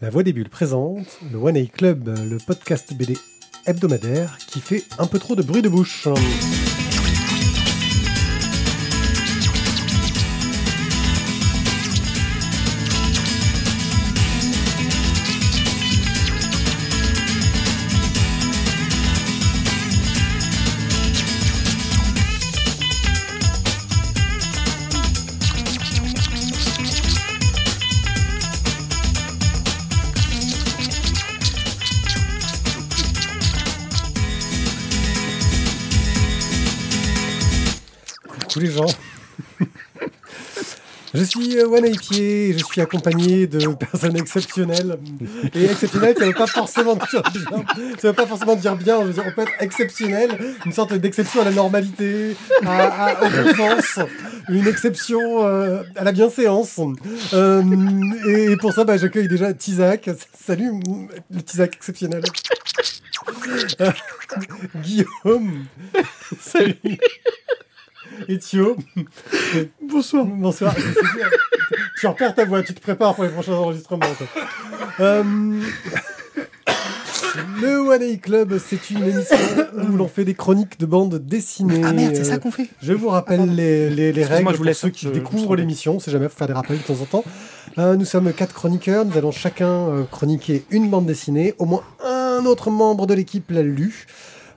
La Voix des Bulles présente le One A Club, le podcast BD hebdomadaire qui fait un peu trop de bruit de bouche. Je suis euh, One Pied je suis accompagné de personnes exceptionnelles. Et exceptionnelles, ça ne veut pas forcément dire bien. Ça veut pas forcément dire bien. On peut être exceptionnel, une sorte d'exception à la normalité, à, à, au une exception euh, à la bienséance. Euh, et pour ça, bah, j'accueille déjà Tizak. Salut, le Tizak exceptionnel. Guillaume. Salut. Et Thio. Bonsoir. Bonsoir. tu repères ta voix, tu te prépares pour les prochains enregistrements. Euh, le One A Club, c'est une émission où l'on fait des chroniques de bandes dessinées. Ah merde, c'est ça qu'on fait. Je vous rappelle les, les, les règles je vous pour laisse, ceux qui je- découvrent l'émission. C'est jamais faut faire des rappels de temps en temps. Euh, nous sommes quatre chroniqueurs. Nous allons chacun euh, chroniquer une bande dessinée. Au moins un autre membre de l'équipe l'a lu.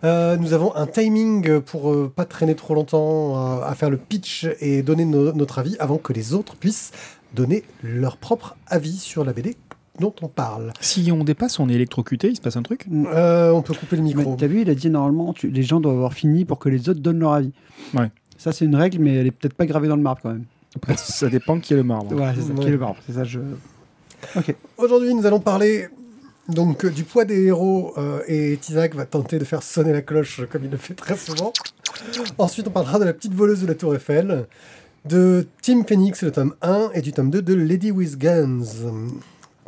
Euh, nous avons un timing pour euh, pas traîner trop longtemps euh, à faire le pitch et donner no- notre avis avant que les autres puissent donner leur propre avis sur la BD dont on parle. Si on dépasse, on est électrocuté, il se passe un truc Euh, on peut couper le Mais micro. T'as vu, il a dit normalement, tu- les gens doivent avoir fini pour que les autres donnent leur avis. Ouais. Ça, c'est une règle, mais elle est peut-être pas gravée dans le marbre quand même. Après, ça dépend qui est le marbre. Voilà, c'est ça, Ouais. qui est le marbre. C'est ça, je. Ok. Aujourd'hui, nous allons parler donc euh, du poids des héros euh, et Tizak va tenter de faire sonner la cloche euh, comme il le fait très souvent. Ensuite, on parlera de la petite voleuse de la Tour Eiffel, de Team Phoenix, le tome 1, et du tome 2 de Lady with Guns.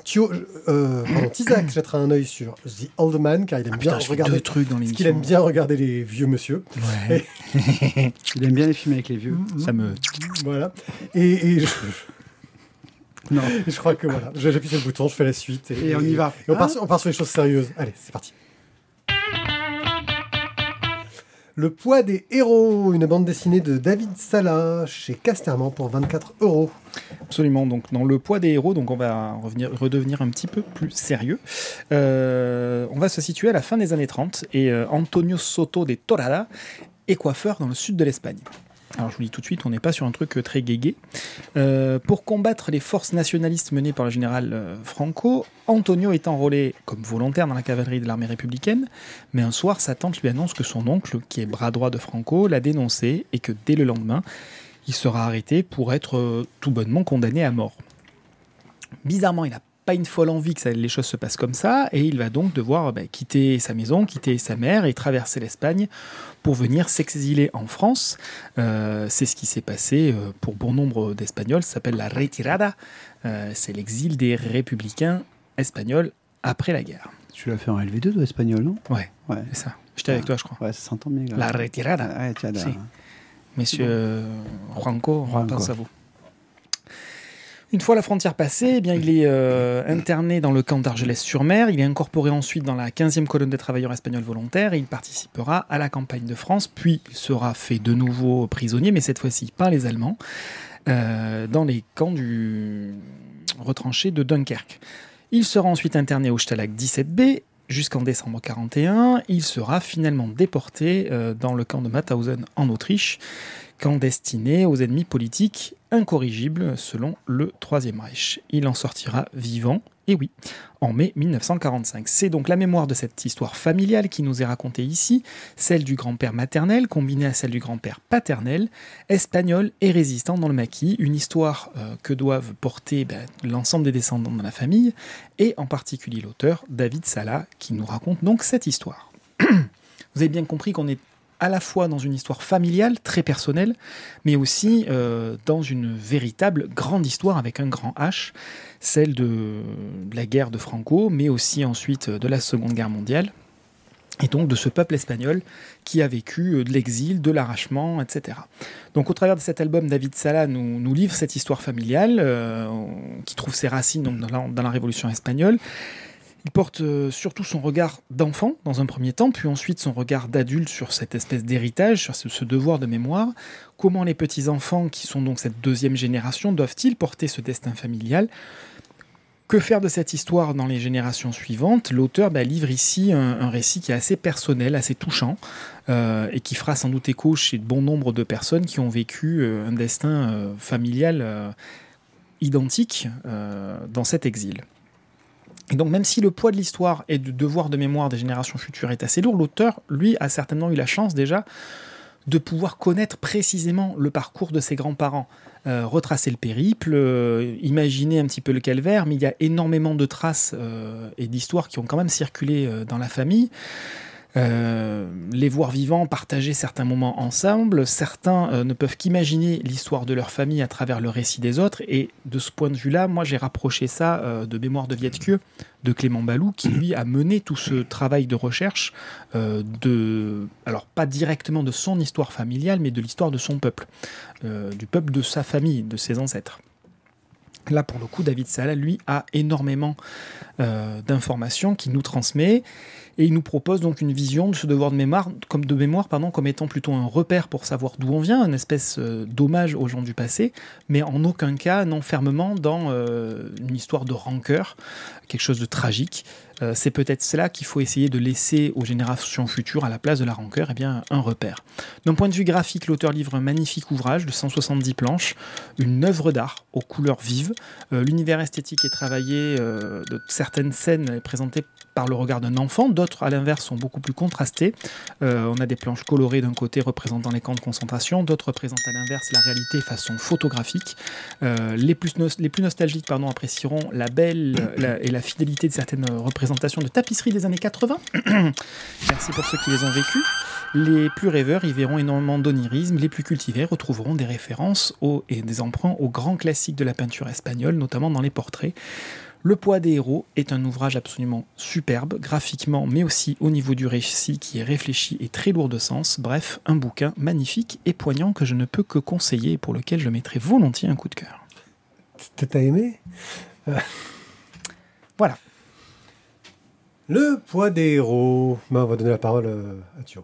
Thio, euh, pardon, jettera un œil sur The Old Man car il aime Ah, bien putain, regarder. deux trucs dans qu'il aime bien regarder les vieux monsieur. Ouais, Il aime bien les films avec les vieux. ça me... Voilà. Et, et je, Non. je crois que voilà. J'appuie sur le bouton, je fais la suite. Et on y va. Et on, part, Ah. sur- on part sur les choses sérieuses. Allez, c'est parti. Le poids des héros, une bande dessinée de David Sala chez Casterman pour 24 euros. Absolument. Donc, dans le poids des héros, donc on va revenir, redevenir un petit peu plus sérieux. Euh, on va se situer à la fin des années 30 et euh, Antonio Soto de Torada est coiffeur dans le sud de l'Espagne. Alors je vous dis tout de suite, on n'est pas sur un truc euh, très guégué. Euh, pour combattre les forces nationalistes menées par le général euh, Franco, Antonio est enrôlé comme volontaire dans la cavalerie de l'armée républicaine, mais un soir sa tante lui annonce que son oncle, qui est bras droit de Franco, l'a dénoncé et que dès le lendemain, il sera arrêté pour être tout bonnement condamné à mort. Bizarrement, il n'a pas une folle envie que ça- les choses se passent comme ça, et il va donc devoir bah, quitter sa maison, quitter sa mère et traverser l'Espagne pour venir s'exiler en France. Euh, c'est ce qui s'est passé euh, pour bon nombre d'Espagnols, ça s'appelle la retirada, Euh, c'est l'exil des républicains espagnols après la guerre. Tu l'as fait en LV2 de espagnol, non? Ouais, Ouais. c'est ça. J'étais avec toi, je crois. Ouais, ça s'entend bien. grave. La retirada. Ah. Si. Monsieur euh, Juanco, on Juanco. pense à vous. Une fois la frontière passée, eh bien, il est euh, interné dans le camp d'Argelès-sur-Mer. Il est incorporé ensuite dans la 15e colonne des travailleurs espagnols volontaires et il participera à la campagne de France. Puis il sera fait de nouveau prisonnier, mais cette fois-ci par les Allemands, euh, dans les camps du retranché de Dunkerque. Il sera ensuite interné au Stalag 17B jusqu'en décembre 41. Il sera finalement déporté euh, dans le camp de Mauthausen en Autriche, camp destiné aux ennemis politiques incorrigibles selon le Troisième Reich. Il en sortira vivant, et oui, en mai 1945. C'est donc la mémoire de cette histoire familiale qui nous est racontée ici, celle du grand-père maternel combinée à celle du grand-père paternel, espagnol et résistant dans le maquis, une histoire euh, que doivent porter ben, l'ensemble des descendants de la famille, et en particulier l'auteur David Sala qui nous raconte donc cette histoire. Vous avez bien compris qu'on est à la fois dans une histoire familiale, très personnelle, mais aussi euh, dans une véritable grande histoire avec un grand H, celle de, la guerre de Franco, mais aussi ensuite de la Seconde Guerre mondiale. et donc de ce peuple espagnol qui a vécu euh, de l'exil, de l'arrachement, etc. Donc au travers de cet album, David Sala nous, livre cette histoire familiale euh, qui trouve ses racines dans, la, dans, la, Révolution espagnole. Il porte euh, surtout son regard d'enfant dans un premier temps, puis ensuite son regard d'adulte sur cette espèce d'héritage, sur ce, devoir de mémoire. Comment les petits-enfants, qui sont donc cette deuxième génération, doivent-ils porter ce destin familial? Que faire de cette histoire dans les générations suivantes? L'auteur bah, livre ici un, récit qui est assez personnel, assez touchant, euh, et qui fera sans doute écho chez bon nombre de personnes qui ont vécu euh, un destin familial identique dans cet exil. Et donc même si le poids de l'histoire et du devoir de mémoire des générations futures est assez lourd, l'auteur, lui, a certainement eu la chance déjà de pouvoir connaître précisément le parcours de ses grands-parents euh, retracer le périple, euh, imaginer un petit peu le calvaire, mais il y a énormément de traces euh, et d'histoires qui ont quand même circulé dans la famille. Euh, les voir vivants, partager certains moments ensemble. Certains euh, ne peuvent qu'imaginer l'histoire de leur famille à travers le récit des autres. Et de ce point de vue-là, moi j'ai rapproché ça euh, de Mémoire de Vietkieu de Clément Balou, qui lui a mené tout ce travail de recherche de, alors pas directement de son histoire familiale, mais de l'histoire de son peuple, du peuple de sa famille, de ses ancêtres. Là, pour le coup, David Sala, lui, a énormément euh, d'informations qu'il nous transmet. Et il nous propose donc une vision de ce devoir de mémoire comme de mémoire pardon comme étant plutôt un repère pour savoir d'où on vient une espèce euh, d'hommage aux gens du passé mais en aucun cas non fermement dans euh, une histoire de rancœur quelque chose de tragique euh, c'est peut-être cela qu'il faut essayer de laisser aux générations futures à la place de la rancœur eh bien un repère d'un point de vue graphique l'auteur livre un magnifique ouvrage de 170 planches une œuvre d'art aux couleurs vives euh, l'univers esthétique est travaillé euh, certaines scènes présentées par le regard d'un enfant, d'autres à l'inverse sont beaucoup plus contrastés. Euh, on a des planches colorées d'un côté représentant les camps de concentration, d'autres représentent à l'inverse la réalité façon photographique. Les, plus nostalgiques pardon, apprécieront la belle et la fidélité de certaines représentations de tapisserie des années 80. Merci pour ceux qui les ont vécues. Les plus rêveurs y verront énormément d'onirisme, les plus cultivés retrouveront des références aux, et des emprunts aux grands classiques de la peinture espagnole, notamment dans les portraits. Le poids des héros est un ouvrage absolument superbe, graphiquement, mais aussi au niveau du récit qui est réfléchi et très lourd de sens. Bref, un bouquin magnifique et poignant que je ne peux que conseiller et pour lequel je mettrai volontiers un coup de cœur. T'as aimé? Euh... Voilà. Le poids des héros. Ben, on va donner la parole à Thio.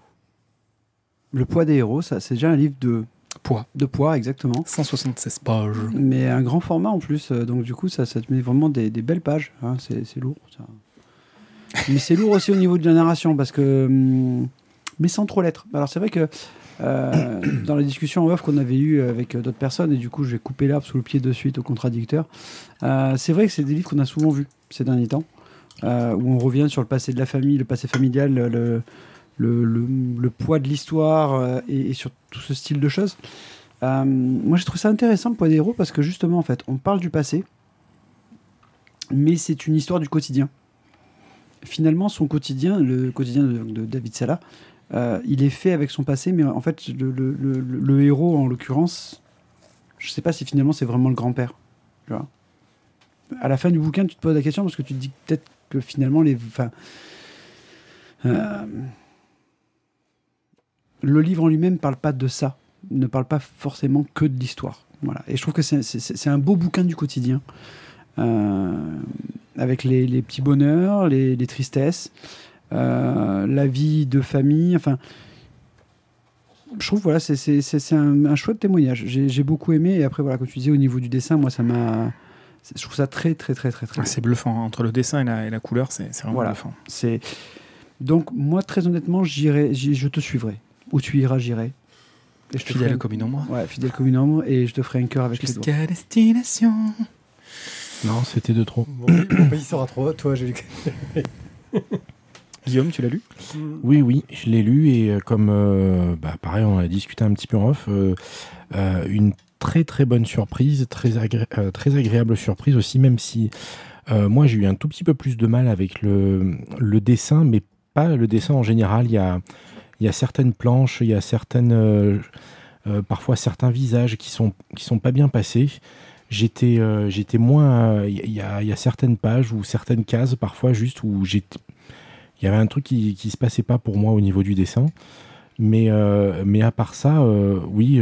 Le poids des héros, ça, c'est déjà un livre de poids. De poids, exactement. 176 pages. Mais un grand format en plus. Donc, du coup, ça, ça te met vraiment des, des belles pages. Hein. C'est lourd. Ça. Mais c'est lourd aussi au niveau de la narration parce que. Mais sans trop l'être. Alors, c'est vrai que. Euh, dans la discussion en off qu'on avait eue avec d'autres personnes, et du coup, je vais couper l'arbre sous le pied de suite au contradicteur. Euh, c'est vrai que c'est des livres qu'on a souvent vus ces derniers temps, euh, où on revient sur le passé de la famille, le passé familial, le, poids de l'histoire euh, et, sur tout ce style de choses. Euh, moi, je trouve ça intéressant, le poids des héros, parce que justement, en fait, on parle du passé, mais c'est une histoire du quotidien. Finalement, son quotidien, le quotidien de, David Salah, euh, il est fait avec son passé, mais en fait, le, héros, en l'occurrence, je sais pas si finalement c'est vraiment le grand-père. À la fin du bouquin, tu te poses la question parce que tu te dis peut-être que finalement, les. Enfin, euh, le livre en lui-même ne parle pas de ça, ne parle pas forcément que de l'histoire. Voilà. Et je trouve que c'est un beau bouquin du quotidien, euh, avec les, petits bonheurs, les, les tristesses, euh, la vie de famille. Enfin, je trouve voilà, c'est un, un chouette témoignage. J'ai beaucoup aimé. Et après, voilà, comme tu disais, au niveau du dessin, moi, ça m'a. Je trouve ça très, très, très, très, très. Ah, c'est bluffant. Entre le dessin et la, et la couleur, c'est vraiment voilà. bluffant. C'est. Donc, moi, très honnêtement, j'irai, je te suivrai. Où tu iras, j'irai. Et je fidèle comme une ombre. Ouais, fidèle comme une ombre. Et je te ferai un cœur avec les doigts. Jusqu'à destination. Non, c'était de trop. Bon, il sera trop. Toi, j'ai Guillaume, tu l'as lu? Oui, oui, je l'ai lu et euh, comme euh, bah, pareil, on a discuté un petit peu en off, euh, euh, une très très bonne surprise, très, euh, très agréable surprise aussi, même si euh, moi j'ai eu un tout petit peu plus de mal avec le, le dessin, mais pas le dessin en général. Il y a, y a certaines planches, il y a certaines, euh, parfois certains visages qui sont, qui sont pas bien passés. J'étais j'étais moins. Il y, a, y a certaines pages ou certaines cases parfois juste où j'étais il y avait un truc qui, qui se passait pas pour moi au niveau du dessin. Mais, mais à part ça, oui,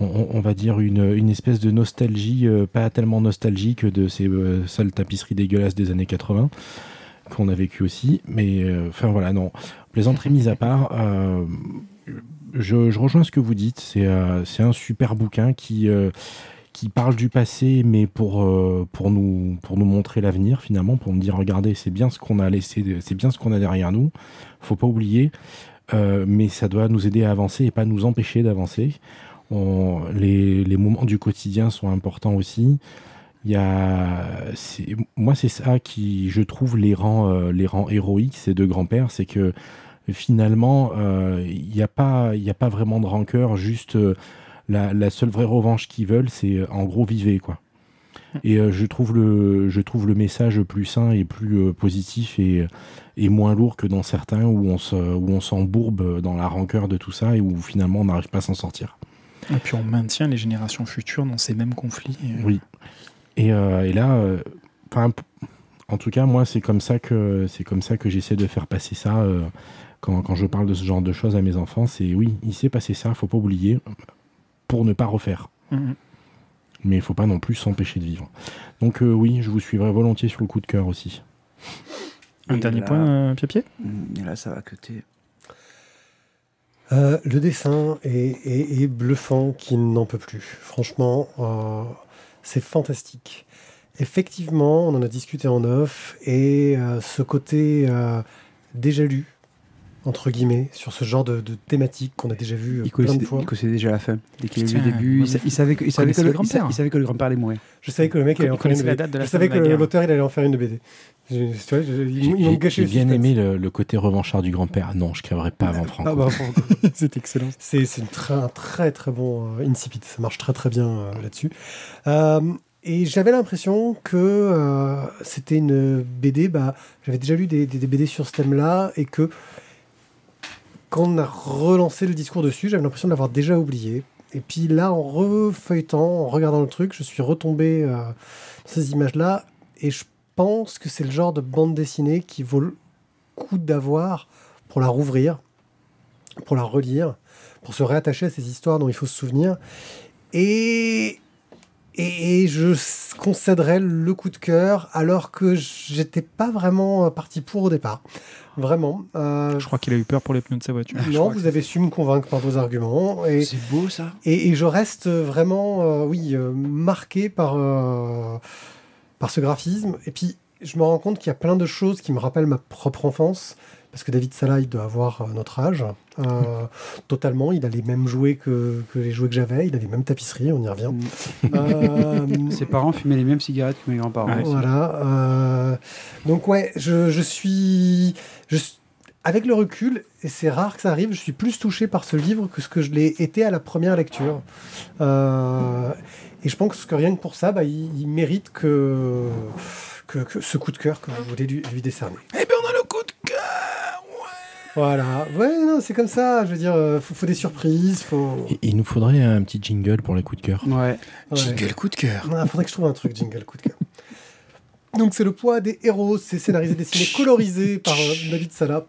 on, va dire une, une espèce de nostalgie, euh, pas tellement nostalgique de ces euh, sales tapisseries dégueulasses des années 80 qu'on a vécu aussi. Mais euh, enfin voilà, non. Plaisanterie mise à part, je, rejoins ce que vous dites. C'est un super bouquin qui, qui parle du passé, mais pour, pour, nous, pour nous montrer l'avenir finalement, pour nous dire regardez, c'est bien ce qu'on a laissé, c'est bien ce qu'on a derrière nous. Faut pas oublier. Mais ça doit nous aider à avancer et pas nous empêcher d'avancer. Les, moments du quotidien sont importants aussi. Moi, c'est ça qui, je trouve, les rend, euh, les héroïques, ces deux grands-pères, c'est que finalement, euh, il n'y a, pas- a pas vraiment de rancœur, juste euh, la, seule vraie revanche qu'ils veulent, c'est en gros vivre, quoi. Et je, trouve le, je trouve le message plus sain et plus positif et, moins lourd que dans certains où on s'embourbe dans la rancœur de tout ça et où finalement on n'arrive pas à s'en sortir. Et puis on maintient les générations futures dans ces mêmes conflits. Euh, Oui. Et, euh, et là, euh, en tout cas, moi, c'est comme ça que c'est comme ça que j'essaie de faire passer ça euh, quand, quand je parle de ce genre de choses à mes enfants. C'est oui, il s'est passé ça, faut pas oublier pour ne pas refaire. Mhm. Mais il faut pas non plus s'empêcher de vivre. Donc euh, oui, je vous suivrai volontiers sur le coup de cœur aussi. Un Et dernier là- point, euh, Pied-Pied? Mm, Et là, ça va coter. Euh, le dessin est, bluffant qui n'en peut plus. Franchement, euh, c'est fantastique. Effectivement, on en a discuté en off, et euh, ce côté déjà lu, entre guillemets, sur ce genre de, de thématique qu'on a déjà vu euh, Il plein connaissait, de fois. il connaissait déjà la fin. Dès qu'il a vu le début, il, sa- il savait que, il savait que connaissait le, le il sa- grand-père. il savait que le grand-père allait mourir. Je savais que le mec allait en Il faire une connaissait la BD. date de la Je savais que l'auteur il allait en faire une BD. J'ai j'ai le bien aimé le, le côté revanchard du grand-père. Non, je crèverai pas avant Franco. Ah bah, C'est excellent. C'est un très très bon euh, incipit, ça marche très très bien euh, là-dessus. Euh, et j'avais l'impression que euh, c'était une BD, bah, j'avais déjà lu des, des- des BD sur ce thème-là, et que quand on a relancé le discours dessus, j'avais l'impression de l'avoir déjà oublié. Et puis là, en refeuilletant, en regardant le truc, je suis retombé euh, dans ces images-là, et je pense que c'est le genre de bande dessinée qui vaut le coup d'avoir pour la rouvrir, pour la relire, pour se réattacher à ces histoires dont il faut se souvenir. Et, et, et je concéderais le coup de cœur alors que j'étais pas vraiment euh, parti pour au départ. Vraiment. Euh, Je crois qu'il a eu peur pour les pneus de sa voiture. non, vous avez su me convaincre par vos arguments. Et, C'est beau ça. et, et je reste vraiment, euh, oui, euh, marqué par, euh, par ce graphisme. Et puis, je me rends compte qu'il y a plein de choses qui me rappellent ma propre enfance. Parce que David Salah, il doit avoir euh, notre âge. Euh, totalement. Il a les mêmes jouets que, que les jouets que j'avais. Il a les mêmes tapisseries, on y revient. Euh, Ses parents fumaient les mêmes cigarettes que mes grands-parents. Ouais. voilà. euh, donc ouais, je, je suis, je avec le recul, et c'est rare que ça arrive, je suis plus touché par ce livre que ce que je l'ai été à la première lecture. Euh, et je pense que rien que pour ça, bah, il, il mérite que, que, que ce coup de cœur que vous voulez lui, lui décerner. Eh bien, on a le coup de cœur Voilà. Ouais, non, c'est comme ça. Je veux dire, euh, faut, faut des surprises. Faut. Et- Il nous faudrait un petit jingle pour les coups de cœur. Ouais. Ouais. Jingle coup de cœur. Il faudrait que je trouve un truc, jingle, coup de cœur. Donc c'est le poids des héros, c'est scénarisé, dessiné, colorisé par euh, David Salah.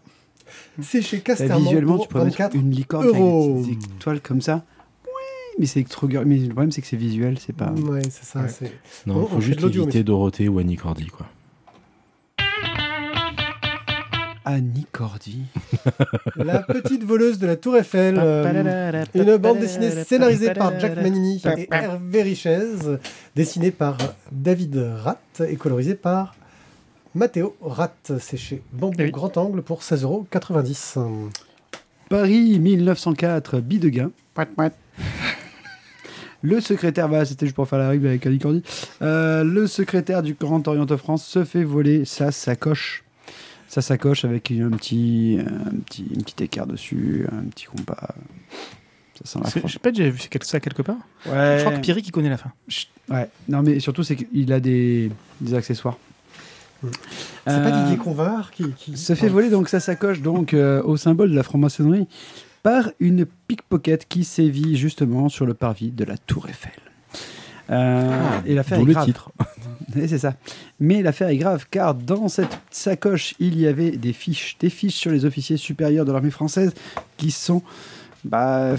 C'est chez Là, Casterman visuellement, pour tu pourrais mettre 24 une licorne euros. avec des étoiles comme ça. Oui, mais c'est trop Mais le problème, c'est que c'est visuel, c'est pas. Ouais, c'est ça. Ouais. c'est- Non, On- il on faut juste éviter mais- Dorothée ou Annie Cordy, quoi. Annie Cordy. La petite voleuse de la Tour Eiffel. euh, une bande dessinée scénarisée par Jack Manini et Hervé Richez, dessinée par David Ratt et colorisée par Matteo Ratt. C'est chez Bambou Oui. Grand Angle pour 16,90€. Paris 1904, Bidegain. Le secrétaire, voilà, c'était juste pour faire la règle avec Annie Cordy. Euh, le secrétaire du Grand Orient de France se fait voler sa sacoche. Sa sacoche avec un petit, un petit, une petite écart dessus, un petit compas. Ça sent la C'est- Je sais pas, j'ai vu quelque- ça quelque part. Ouais. Je crois que Pierry qui connaît la fin. Ouais. Non, mais surtout, c'est qu'il a des, des accessoires. C'est pas Euh, Didier Convard qui, qui- se fait voler donc sa sacoche donc euh, au symbole de la franc-maçonnerie par une pickpocket qui sévit justement sur le parvis de la Tour Eiffel. Euh, et l'affaire est le grave. titre. C'est ça. Mais l'affaire est grave car dans cette sacoche, il y avait des fiches, des fiches sur les officiers supérieurs de l'armée française qui sont, bah,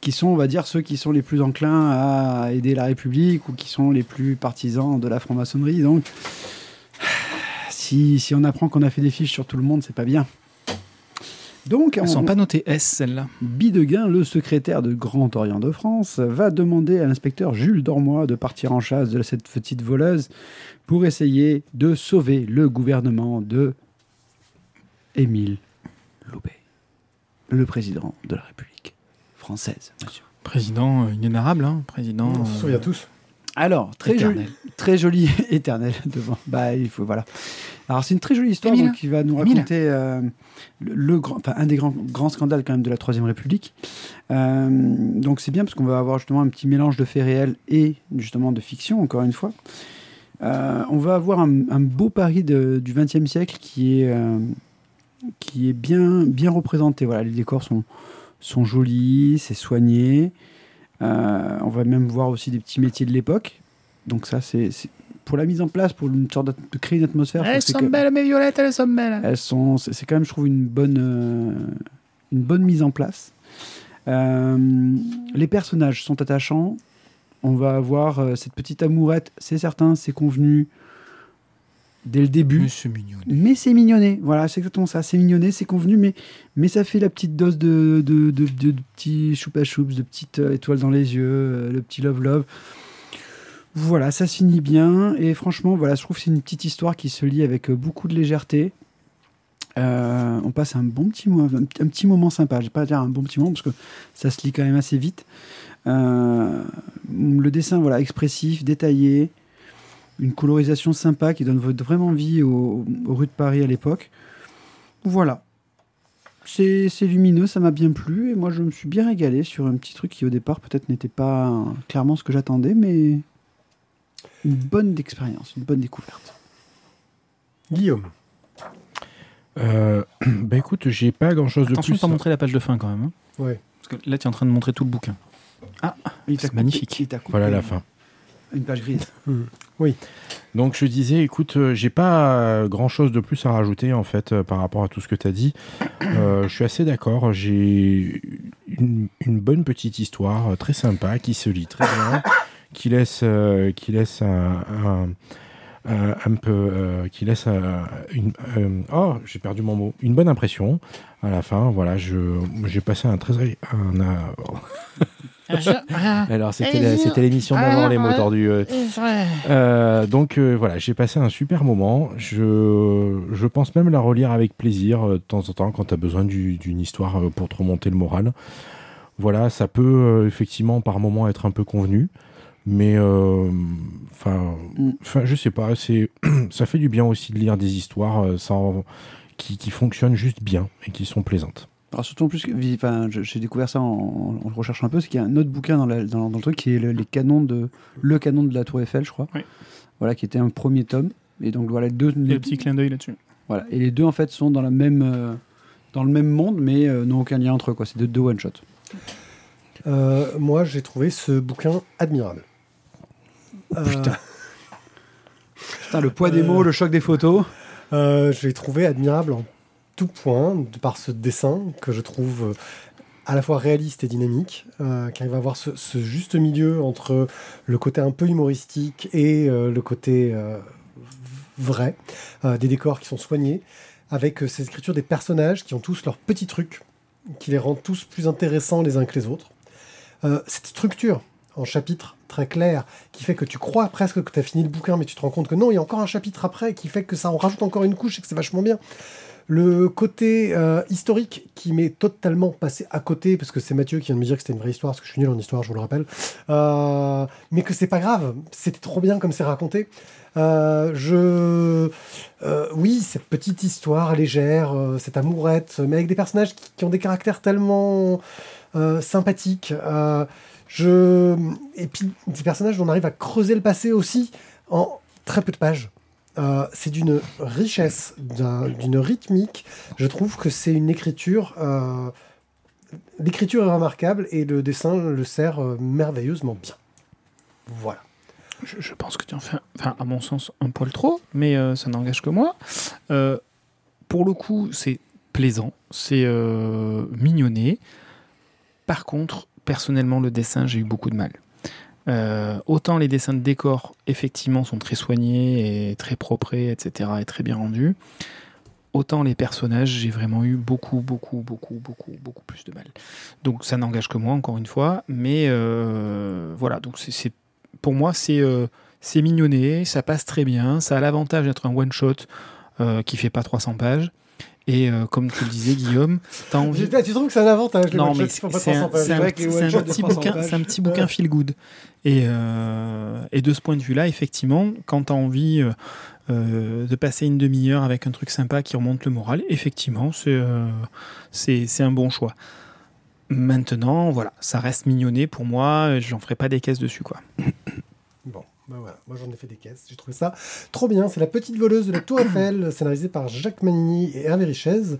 qui sont, on va dire, ceux qui sont les plus enclins à aider la République ou qui sont les plus partisans de la franc-maçonnerie. Donc, si, si on apprend qu'on a fait des fiches sur tout le monde, c'est pas bien. Donc, Elles on- sont pas notées S, celles-là. Bidegain, le secrétaire de Grand Orient de France, va demander à l'inspecteur Jules Dormois de partir en chasse de cette petite voleuse pour essayer de sauver le gouvernement de Émile Loubet, le président de la République française, monsieur. Président euh, inénarrable, hein. Président. On se euh, souvient tous. Alors, très joli, éternel. très joli éternel devant. Bah, il faut voilà. Alors, c'est une très jolie histoire donc, qui va nous raconter euh, le, le grand, enfin un des grands, grands scandales quand même de la Troisième République. Euh, donc c'est bien parce qu'on va avoir justement un petit mélange de faits réels et justement de fiction encore une fois. Euh, on va avoir un, un beau Paris de- du XXe siècle qui est qui est bien bien représenté. Voilà, les décors sont sont jolis, c'est soigné. Euh, on va même voir aussi des petits métiers de l'époque. Donc ça, c'est pour la mise en place, pour une sorte de, créer une atmosphère. Elles sont que- belles, mes violettes, elles sont belles. elles sont, c'est quand même, je trouve, une bonne, euh, une bonne mise en place. Euh, les personnages sont attachants. On va avoir cette petite amourette, c'est certain, c'est convenu dès le début. Mais c'est mignon. Mais c'est mignonné, voilà, c'est exactement ça. C'est mignonné, c'est convenu, mais, mais ça fait la petite dose de, de, de, de- de petits choupa choups, de petites euh, étoiles dans les yeux, euh, le petit love love. Voilà, ça se finit bien. Et franchement, voilà, je trouve que c'est une petite histoire qui se lit avec euh, beaucoup de légèreté. Euh, on passe un bon petit, mo- un, petit- moment sympa. Je vais pas dire un bon petit moment parce que ça se lit quand même assez vite. Le dessin, voilà, expressif, détaillé une colorisation sympa qui donne vraiment vie aux, aux rues de Paris à l'époque. Voilà. C'est lumineux, ça m'a bien plu et moi je me suis bien régalé sur un petit truc qui au départ peut-être n'était pas clairement ce que j'attendais, mais une bonne expérience, une bonne découverte. Guillaume. Euh, bah écoute, j'ai pas grand chose de Attention de plus. pas montrer la page de fin quand même. hein. Ouais. Parce que là, tu es en train de montrer tout le bouquin. Il t'a C'est magnifique. il Voilà la fin. Une page grise. Donc je disais, écoute, euh, j'ai pas grand chose de plus à rajouter en fait euh, par rapport à tout ce que tu as dit. Euh, je suis assez d'accord. J'ai une, bonne petite histoire euh, très sympa qui se lit très bien, qui laisse, euh, qui laisse un, peu, euh, qui laisse euh, une, euh, oh j'ai perdu mon mot, une bonne impression à la fin. Voilà, je j'ai passé un très un- alors c'était la- c'était l'émission d'avant les mots tordus. euh, euh, donc euh, voilà, j'ai passé un super moment. Je, je pense même la relire avec plaisir euh, de temps en temps quand tu as besoin du- d'une histoire euh, pour te remonter le moral. Voilà, ça peut euh, effectivement par moment être un peu convenu, mais euh, enfin, Mm. enfin, je sais pas, c'est ça fait du bien aussi de lire des histoires euh, sans, qui, qui fonctionnent juste bien et qui sont plaisantes. Alors surtout en plus, enfin, j'ai découvert ça en, en recherchant un peu, c'est qu'il y a un autre bouquin dans, la- dans- dans le truc qui est le, les canons de, le canon de la Tour Eiffel, je crois. Oui. Voilà, qui était un premier tome. Et donc voilà, deux, Il y a le petit clin d'œil là-dessus. Voilà. Et les deux, en fait, sont dans, la même, euh, dans le même monde, mais euh, n'ont aucun lien entre eux. quoi. C'est deux, deux one-shot. Euh, moi, j'ai trouvé ce bouquin admirable. Euh, putain. Putain, le poids des Euh. mots, le choc des photos. Euh, je l'ai trouvé admirable en tout point, de par ce dessin que je trouve euh, à la fois réaliste et dynamique, euh, qui arrive à avoir ce, juste milieu entre le côté un peu humoristique et euh, le côté euh, vrai, des décors qui sont soignés, avec ces écritures des personnages qui ont tous leurs petits trucs, qui les rendent tous plus intéressants les uns que les autres. Cette structure en chapitres très clair, qui fait que tu crois presque que tu as fini le bouquin, mais tu te rends compte que non, il y a encore un chapitre après qui fait que ça en rajoute encore une couche et que c'est vachement bien. Le côté euh, historique qui m'est totalement passé à côté, parce que c'est Mathieu qui vient de me dire que c'était une vraie histoire, parce que je suis nul en histoire, je vous le rappelle, Euh, mais que c'est pas grave, c'était trop bien comme c'est raconté. Euh, je, oui, cette petite histoire légère, cette amourette, mais avec des personnages qui, qui ont des caractères tellement sympathiques. je... Et puis des personnages dont on arrive à creuser le passé aussi en très peu de pages. Euh, c'est d'une richesse, d'un- d'une rythmique. Je trouve que c'est une écriture. euh, L'écriture est remarquable et le dessin le sert euh, merveilleusement bien. Voilà. je, pense que tu en fais, enfin, à mon sens, un poil trop, mais ça n'engage que moi. Pour le coup, c'est plaisant, c'est mignonné. Par contre, personnellement, le dessin, j'ai eu beaucoup de mal. Euh, autant les dessins de décor, effectivement, sont très soignés et très propres, etc., et très bien rendus. Autant les personnages, j'ai vraiment eu beaucoup, beaucoup, beaucoup, beaucoup, beaucoup plus de mal. Donc ça n'engage que moi, encore une fois. Mais euh, voilà, donc c'est- pour moi, c'est euh, mignonné, ça passe très bien. Ça a l'avantage d'être un one-shot euh, qui fait pas 300 pages. Et euh, comme tu le disais, Guillaume, t'as envie. Tu trouves que c'est un avantage les Non, mais c'est un, 300 pages. c'est un un petit 300 bouquin, un petit bouquin feel good. Et, euh, et de ce point de vue-là, effectivement, quand tu as envie euh, de passer une demi-heure avec un truc sympa qui remonte le moral, effectivement, c'est un bon choix. Maintenant, voilà, ça reste mignonné pour moi, j'en ferai pas des caisses dessus, quoi. Bah voilà, moi j'en ai fait des caisses, j'ai trouvé ça trop bien. C'est La Petite Voleuse de la Tour Eiffel, scénarisé par Jacques Manini et Hervé Richez,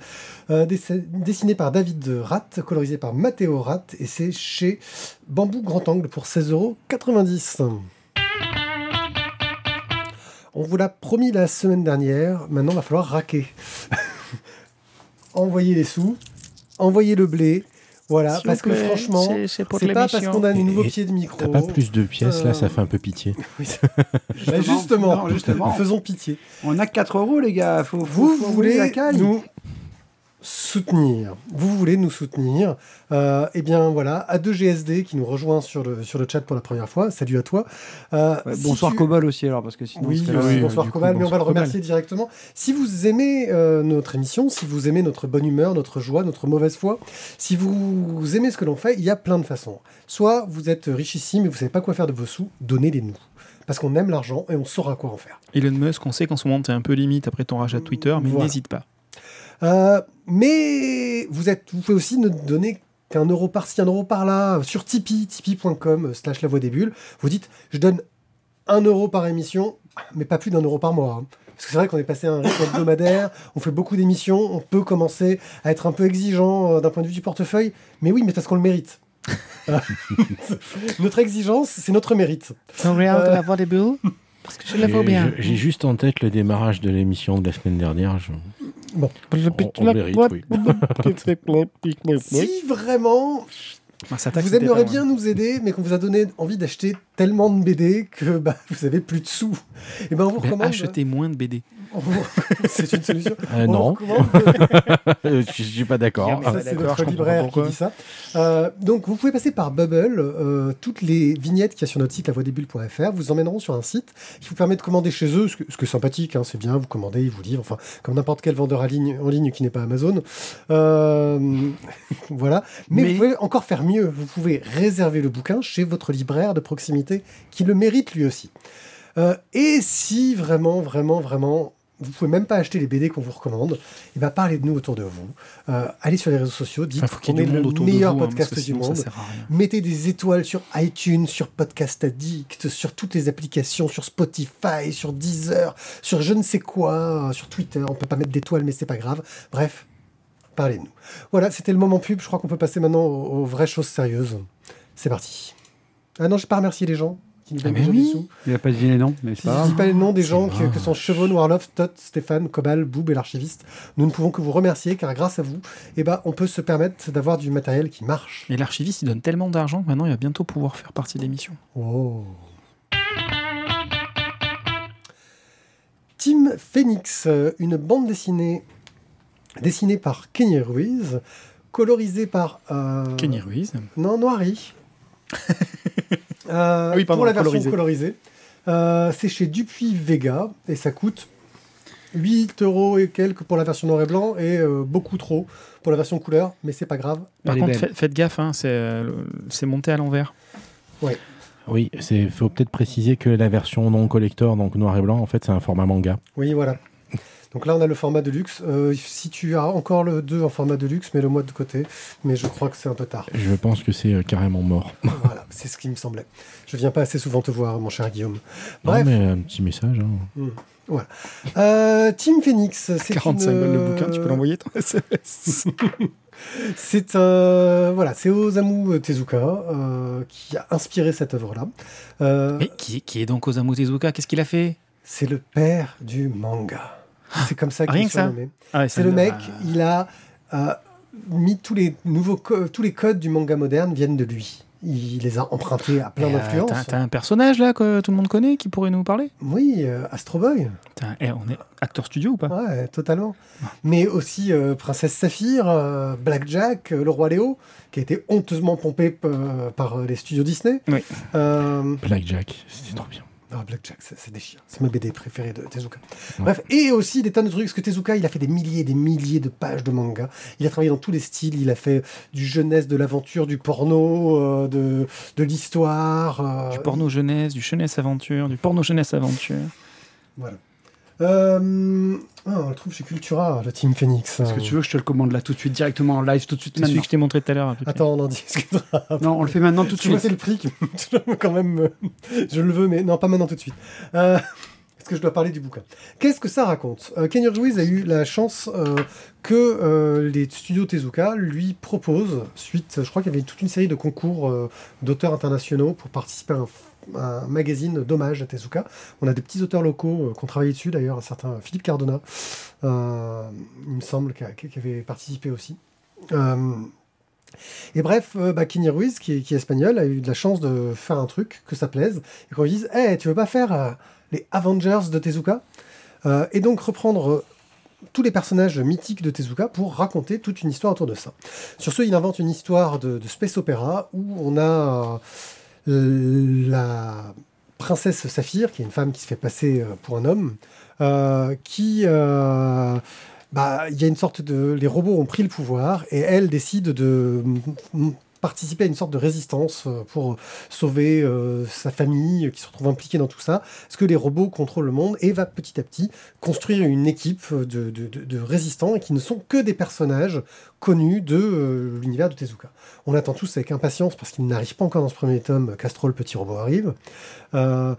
euh, dess- dessiné par David Ratt, colorisé par Matteo Ratt, et c'est chez Bambou Grand Angle pour 16,90€. On vous l'a promis la semaine dernière, maintenant il va falloir raquer. envoyer les sous, envoyer le blé, voilà, parce que franchement, c'est pas parce qu'on a des nouveaux pieds de micro. T'as pas plus de pièces là, Euh, ça fait un peu pitié. Bah, justement, Non, justement. faisons pitié. On a 4 euros, les gars. Faut, faut, Vous faut envoyer la voulez caille. nous soutenir. Vous voulez nous soutenir. Euh, eh bien voilà, A2GSD qui nous rejoint sur le, sur le chat pour la première fois. Salut à toi. Euh, Ouais, si bonsoir tu- Cobol aussi, alors, parce que sinon. Oui, euh, oui, bonsoir coup, Cobal, mais on va le Cobal. remercier directement. Si vous aimez euh, notre émission, si vous aimez notre bonne humeur, notre joie, notre mauvaise foi, si vous aimez ce que l'on fait, il y a plein de façons. Soit vous êtes richissime et vous savez pas quoi faire de vos sous, donnez-les nous. Parce qu'on aime l'argent et on saura quoi en faire. Elon Musk, on sait qu'en ce moment, t'es un peu limite après ton rachat de Twitter, mais Voilà. n'hésite pas. Euh, mais vous, êtes, vous pouvez aussi ne donner qu'un euro par-ci, un euro par-là, sur Tipeee, tipeee.com slash la voix des bulles. Vous dites, je donne un euro par émission, mais pas plus d'un euro par mois. hein. Parce que c'est vrai qu'on est passé à un rythme hebdomadaire, on fait beaucoup d'émissions, on peut commencer à être un peu exigeant euh, d'un point de vue du portefeuille, mais oui, mais parce qu'on le mérite. Euh, notre exigence, c'est notre mérite. Euh, la voix des bulles? Parce que je la vois J'ai- bien. J'ai juste en tête le démarrage de l'émission de la semaine dernière. je- Bon. On, on mérite, oui. Si vraiment Ah, vous aimeriez bien nous aider, mais qu'on vous a donné envie d'acheter tellement de BD que bah, vous avez plus de sous, et ben on vous Ben, recommande. achetez moins de BD. C'est une solution. Euh, non, je je suis pas d'accord. Ah, c'est notre libraire qui dit ça. Euh, donc, vous pouvez passer par Bubble. euh, toutes les vignettes qu'il y a sur notre site lavoidesbulles.fr vous emmèneront sur un site qui vous permet de commander chez eux, ce que, ce que est sympathique, hein, c'est bien, vous commandez, ils vous livrent, enfin, comme n'importe quel vendeur en ligne, en ligne qui n'est pas Amazon. Euh, voilà. Mais, Mais- vous pouvez encore faire mieux. Vous pouvez réserver le bouquin chez votre libraire de proximité qui le mérite lui aussi. Euh, et si vraiment, vraiment, vraiment, vous pouvez même pas acheter les BD qu'on vous recommande, et ben parlez de nous autour de vous. Euh, allez sur les réseaux sociaux, dites qu'il qu'on est le vous, meilleur hein, podcast du monde. Mettez des étoiles sur iTunes, sur Podcast Addict, sur toutes les applications, sur Spotify, sur Deezer, sur je ne sais quoi, euh, sur Twitter. On peut pas mettre d'étoiles, mais c'est pas grave. Bref, parlez-nous. Voilà, c'était le moment pub. Je crois qu'on peut passer maintenant aux, aux vraies choses sérieuses. C'est parti. Ah non, je pas remercier les gens qui nous donnent Ah, des sous. Il a pas dit les noms, mais c'est Si pas je dis pas les noms des gens que, sont Chevron, Warloff, Tot, Stéphane, Cobal, Boob et l'archiviste, nous ne pouvons que vous remercier car grâce à vous, eh ben, on peut se permettre d'avoir du matériel qui marche. Et l'archiviste, il donne tellement d'argent que maintenant, il va bientôt pouvoir faire partie de l'émission. Oh. Team Phoenix, euh, une bande dessinée dessinée par Kenny Ruiz, colorisée par euh, Kenny Ruiz. non Noiry. Euh, Oui, pardon, pour la version colorisée. colorisée. Euh, c'est chez Dupuis Vega et ça coûte 8 euros et quelques pour la version noir et blanc et euh, beaucoup trop pour la version couleur, mais c'est pas grave. Par Elle contre, faites, gaffe, hein, c'est euh, monté à l'envers. Oui, il faut peut-être préciser que la version non collector, donc noir et blanc, en fait, c'est un format manga. Oui, voilà. Donc là, on a le format de luxe. Euh, si tu as encore le 2 en format de luxe, mets-le moi de côté. Mais je crois que c'est un peu tard. Je pense que c'est euh, carrément mort. voilà, c'est ce qui me semblait. Je viens pas assez souvent te voir, mon cher Guillaume. Non, Bref, mais un petit message. hein. voilà. Euh, Team Phoenix, c'est 45 une, balles le bouquin, tu euh, peux l'envoyer ton SMS. C'est un voilà, c'est Osamu Tezuka euh, qui a inspiré cette œuvre-là. Euh, Mais qui, qui est donc Osamu Tezuka? Qu'est-ce qu'il a fait? C'est le père du manga. C'est comme ça qu'il ça surnommé. ah ouais, C'est le mec, il a euh, mis tous les nouveaux tous les codes du manga moderne viennent de lui. Il les a empruntés à plein euh, d'influences. T'as un personnage là que tout le monde connaît qui pourrait nous parler? Oui, euh, Astro Boy. Putain, eh, On est acteur studio ou pas? Ouais, totalement. Mais aussi euh, Princesse Saphir, euh, Blackjack, euh, le roi Léo, qui a été honteusement pompé par euh, les studios Disney. Oui. Euh, Blackjack, c'était trop bien. Ah, Blackjack, c'est c'est déchirant. C'est ma BD préférée de Tezuka. Ouais. Bref, et aussi des tonnes de trucs, parce que Tezuka, il a fait des milliers et des milliers de pages de manga. Il a travaillé dans tous les styles. Il a fait du jeunesse, de l'aventure, du porno, euh, de, de l'histoire. euh, Du porno jeunesse, du jeunesse aventure, du porno jeunesse aventure. Voilà. Euh, ah, on le trouve chez Cultura, le Team Phoenix. Est-ce que tu veux que je te le commande là tout de suite, directement en live, tout de suite C'est celui que je t'ai montré tout à l'heure. près. Attends, on en discutera. Non, on le fait maintenant tout de Tu vois, suite. c'est le prix qui quand même. euh, Je le veux, mais non, pas maintenant tout de suite. Euh, Est-ce que je dois parler du bouquin? Qu'est-ce que ça raconte? Euh, Kenny Ruiz a eu la chance euh, que euh, les studios Tezuka lui proposent, suite, je crois qu'il y avait toute une série de concours euh, d'auteurs internationaux pour participer à un, un magazine d'hommage à Tezuka. On a des petits auteurs locaux euh, qui ont travaillé dessus, d'ailleurs, un certain Philippe Cardona, euh, il me semble, qui, avait participé aussi. Euh, et bref, bah, Kenny Ruiz, qui est, espagnol, a eu de la chance de faire un truc, que ça plaise, et qu'on lui dise Hey, tu veux pas faire les Avengers de Tezuka? Et donc reprendre tous les personnages mythiques de Tezuka pour raconter toute une histoire autour de ça. Sur ce, il invente une histoire de, de space opéra où on a la princesse Saphir, qui est une femme qui se fait passer euh, pour un homme, euh, qui. euh, bah, il y a une sorte de. Les robots ont pris le pouvoir et elle décide de participer à une sorte de résistance euh, pour sauver euh, sa famille euh, qui se retrouve impliquée dans tout ça. Parce que les robots contrôlent le monde et va petit à petit construire une équipe de, de- de- de résistants qui ne sont que des personnages connus de euh, l'univers de Tezuka. On attend tous avec impatience parce qu'il n'arrive pas encore dans ce premier tome. Castro, le petit robot, arrive. Euh,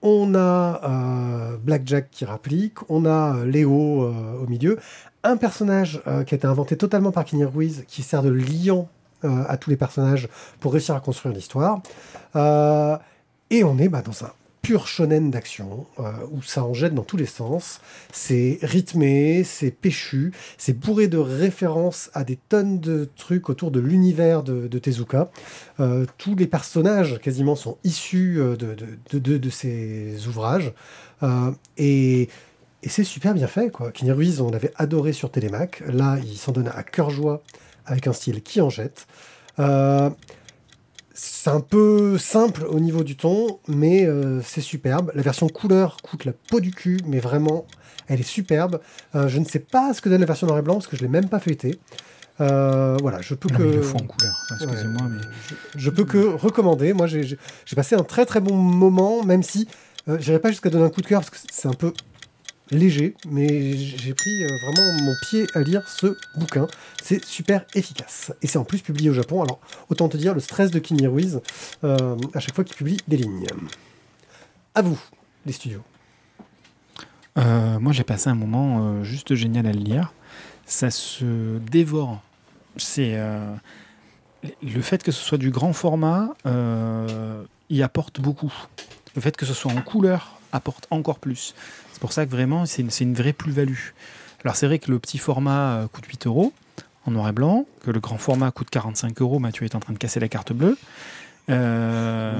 on a euh, Blackjack qui rapplique, on a euh, Léo euh, au milieu, un personnage euh, qui a été inventé totalement par Kenny Ruiz qui sert de liant euh, à tous les personnages pour réussir à construire l'histoire. Euh, et on est bah, dans un pur shonen d'action euh, où ça en jette dans tous les sens. C'est rythmé, c'est péchu, c'est bourré de références à des tonnes de trucs autour de l'univers de, Tezuka. Tous les personnages quasiment sont issus de, de, de, ces ouvrages. Et c'est super bien fait, quoi. On l'avait adoré sur Télémac. Là, il s'en donne à cœur joie avec un style qui en jette. Euh, c'est un peu simple au niveau du ton, mais euh, c'est superbe. La version couleur coûte la peau du cul, mais vraiment, elle est superbe. Euh, je ne sais pas ce que donne la version noir et blanc, parce que je l'ai même pas feuilleté. Euh, voilà, je peux Non, que... mais il le faut en couleur. Enfin, Excusez-moi, Ouais, mais. je, je peux que recommander. Moi, j'ai passé un très très bon moment, même si euh, j'irai pas jusqu'à donner un coup de cœur parce que c'est un peu léger, mais j'ai pris euh, vraiment mon pied à lire ce bouquin. C'est super efficace. Et c'est en plus publié au Japon. Alors, autant te dire le stress de Kenny Ruiz euh, à chaque fois qu'il publie des lignes. À vous, les studios. Euh, moi, j'ai passé un moment juste génial à le lire. Ça se dévore. C'est le fait que ce soit du grand format, y apporte beaucoup. Le fait que ce soit en couleur apporte encore plus. C'est pour ça que vraiment, c'est une, une vraie plus-value. Alors, c'est vrai que le petit format euh, coûte 8 euros en noir et blanc, que le grand format coûte 45 euros. Mathieu est en train de casser la carte bleue. Euh,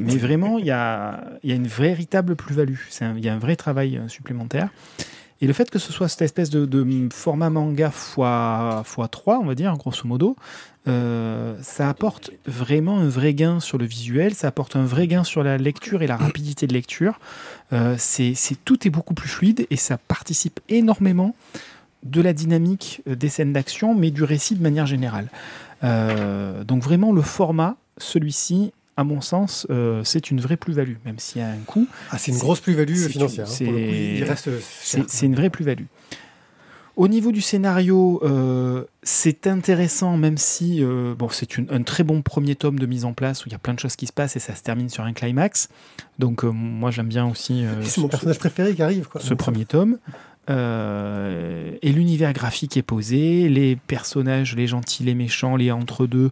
mais vraiment, il y a, y a une véritable plus-value. Il y a un vrai travail euh, supplémentaire. Et le fait que ce soit cette espèce de, format manga x, x3, on va dire, grosso modo, euh, ça apporte vraiment un vrai gain sur le visuel, ça apporte un vrai gain sur la lecture et la rapidité de lecture. Euh, tout est beaucoup plus fluide et ça participe énormément de la dynamique des scènes d'action, mais du récit de manière générale. Euh, donc vraiment, le format, celui-ci, à mon sens, euh, c'est une vraie plus-value, même s'il y a un coût. Ah, c'est une grosse plus-value financière. hein, coup. c'est- une vraie plus-value. Au niveau du scénario, euh, c'est intéressant, même si euh, bon, c'est un très bon premier tome de mise en place où il y a plein de choses qui se passent et ça se termine sur un climax. Donc euh, moi j'aime bien aussi euh, C'est mon personnage préféré qui arrive. Quoi. ce premier tome. Euh, et l'univers graphique est posé, les personnages, les gentils, les méchants, les entre-deux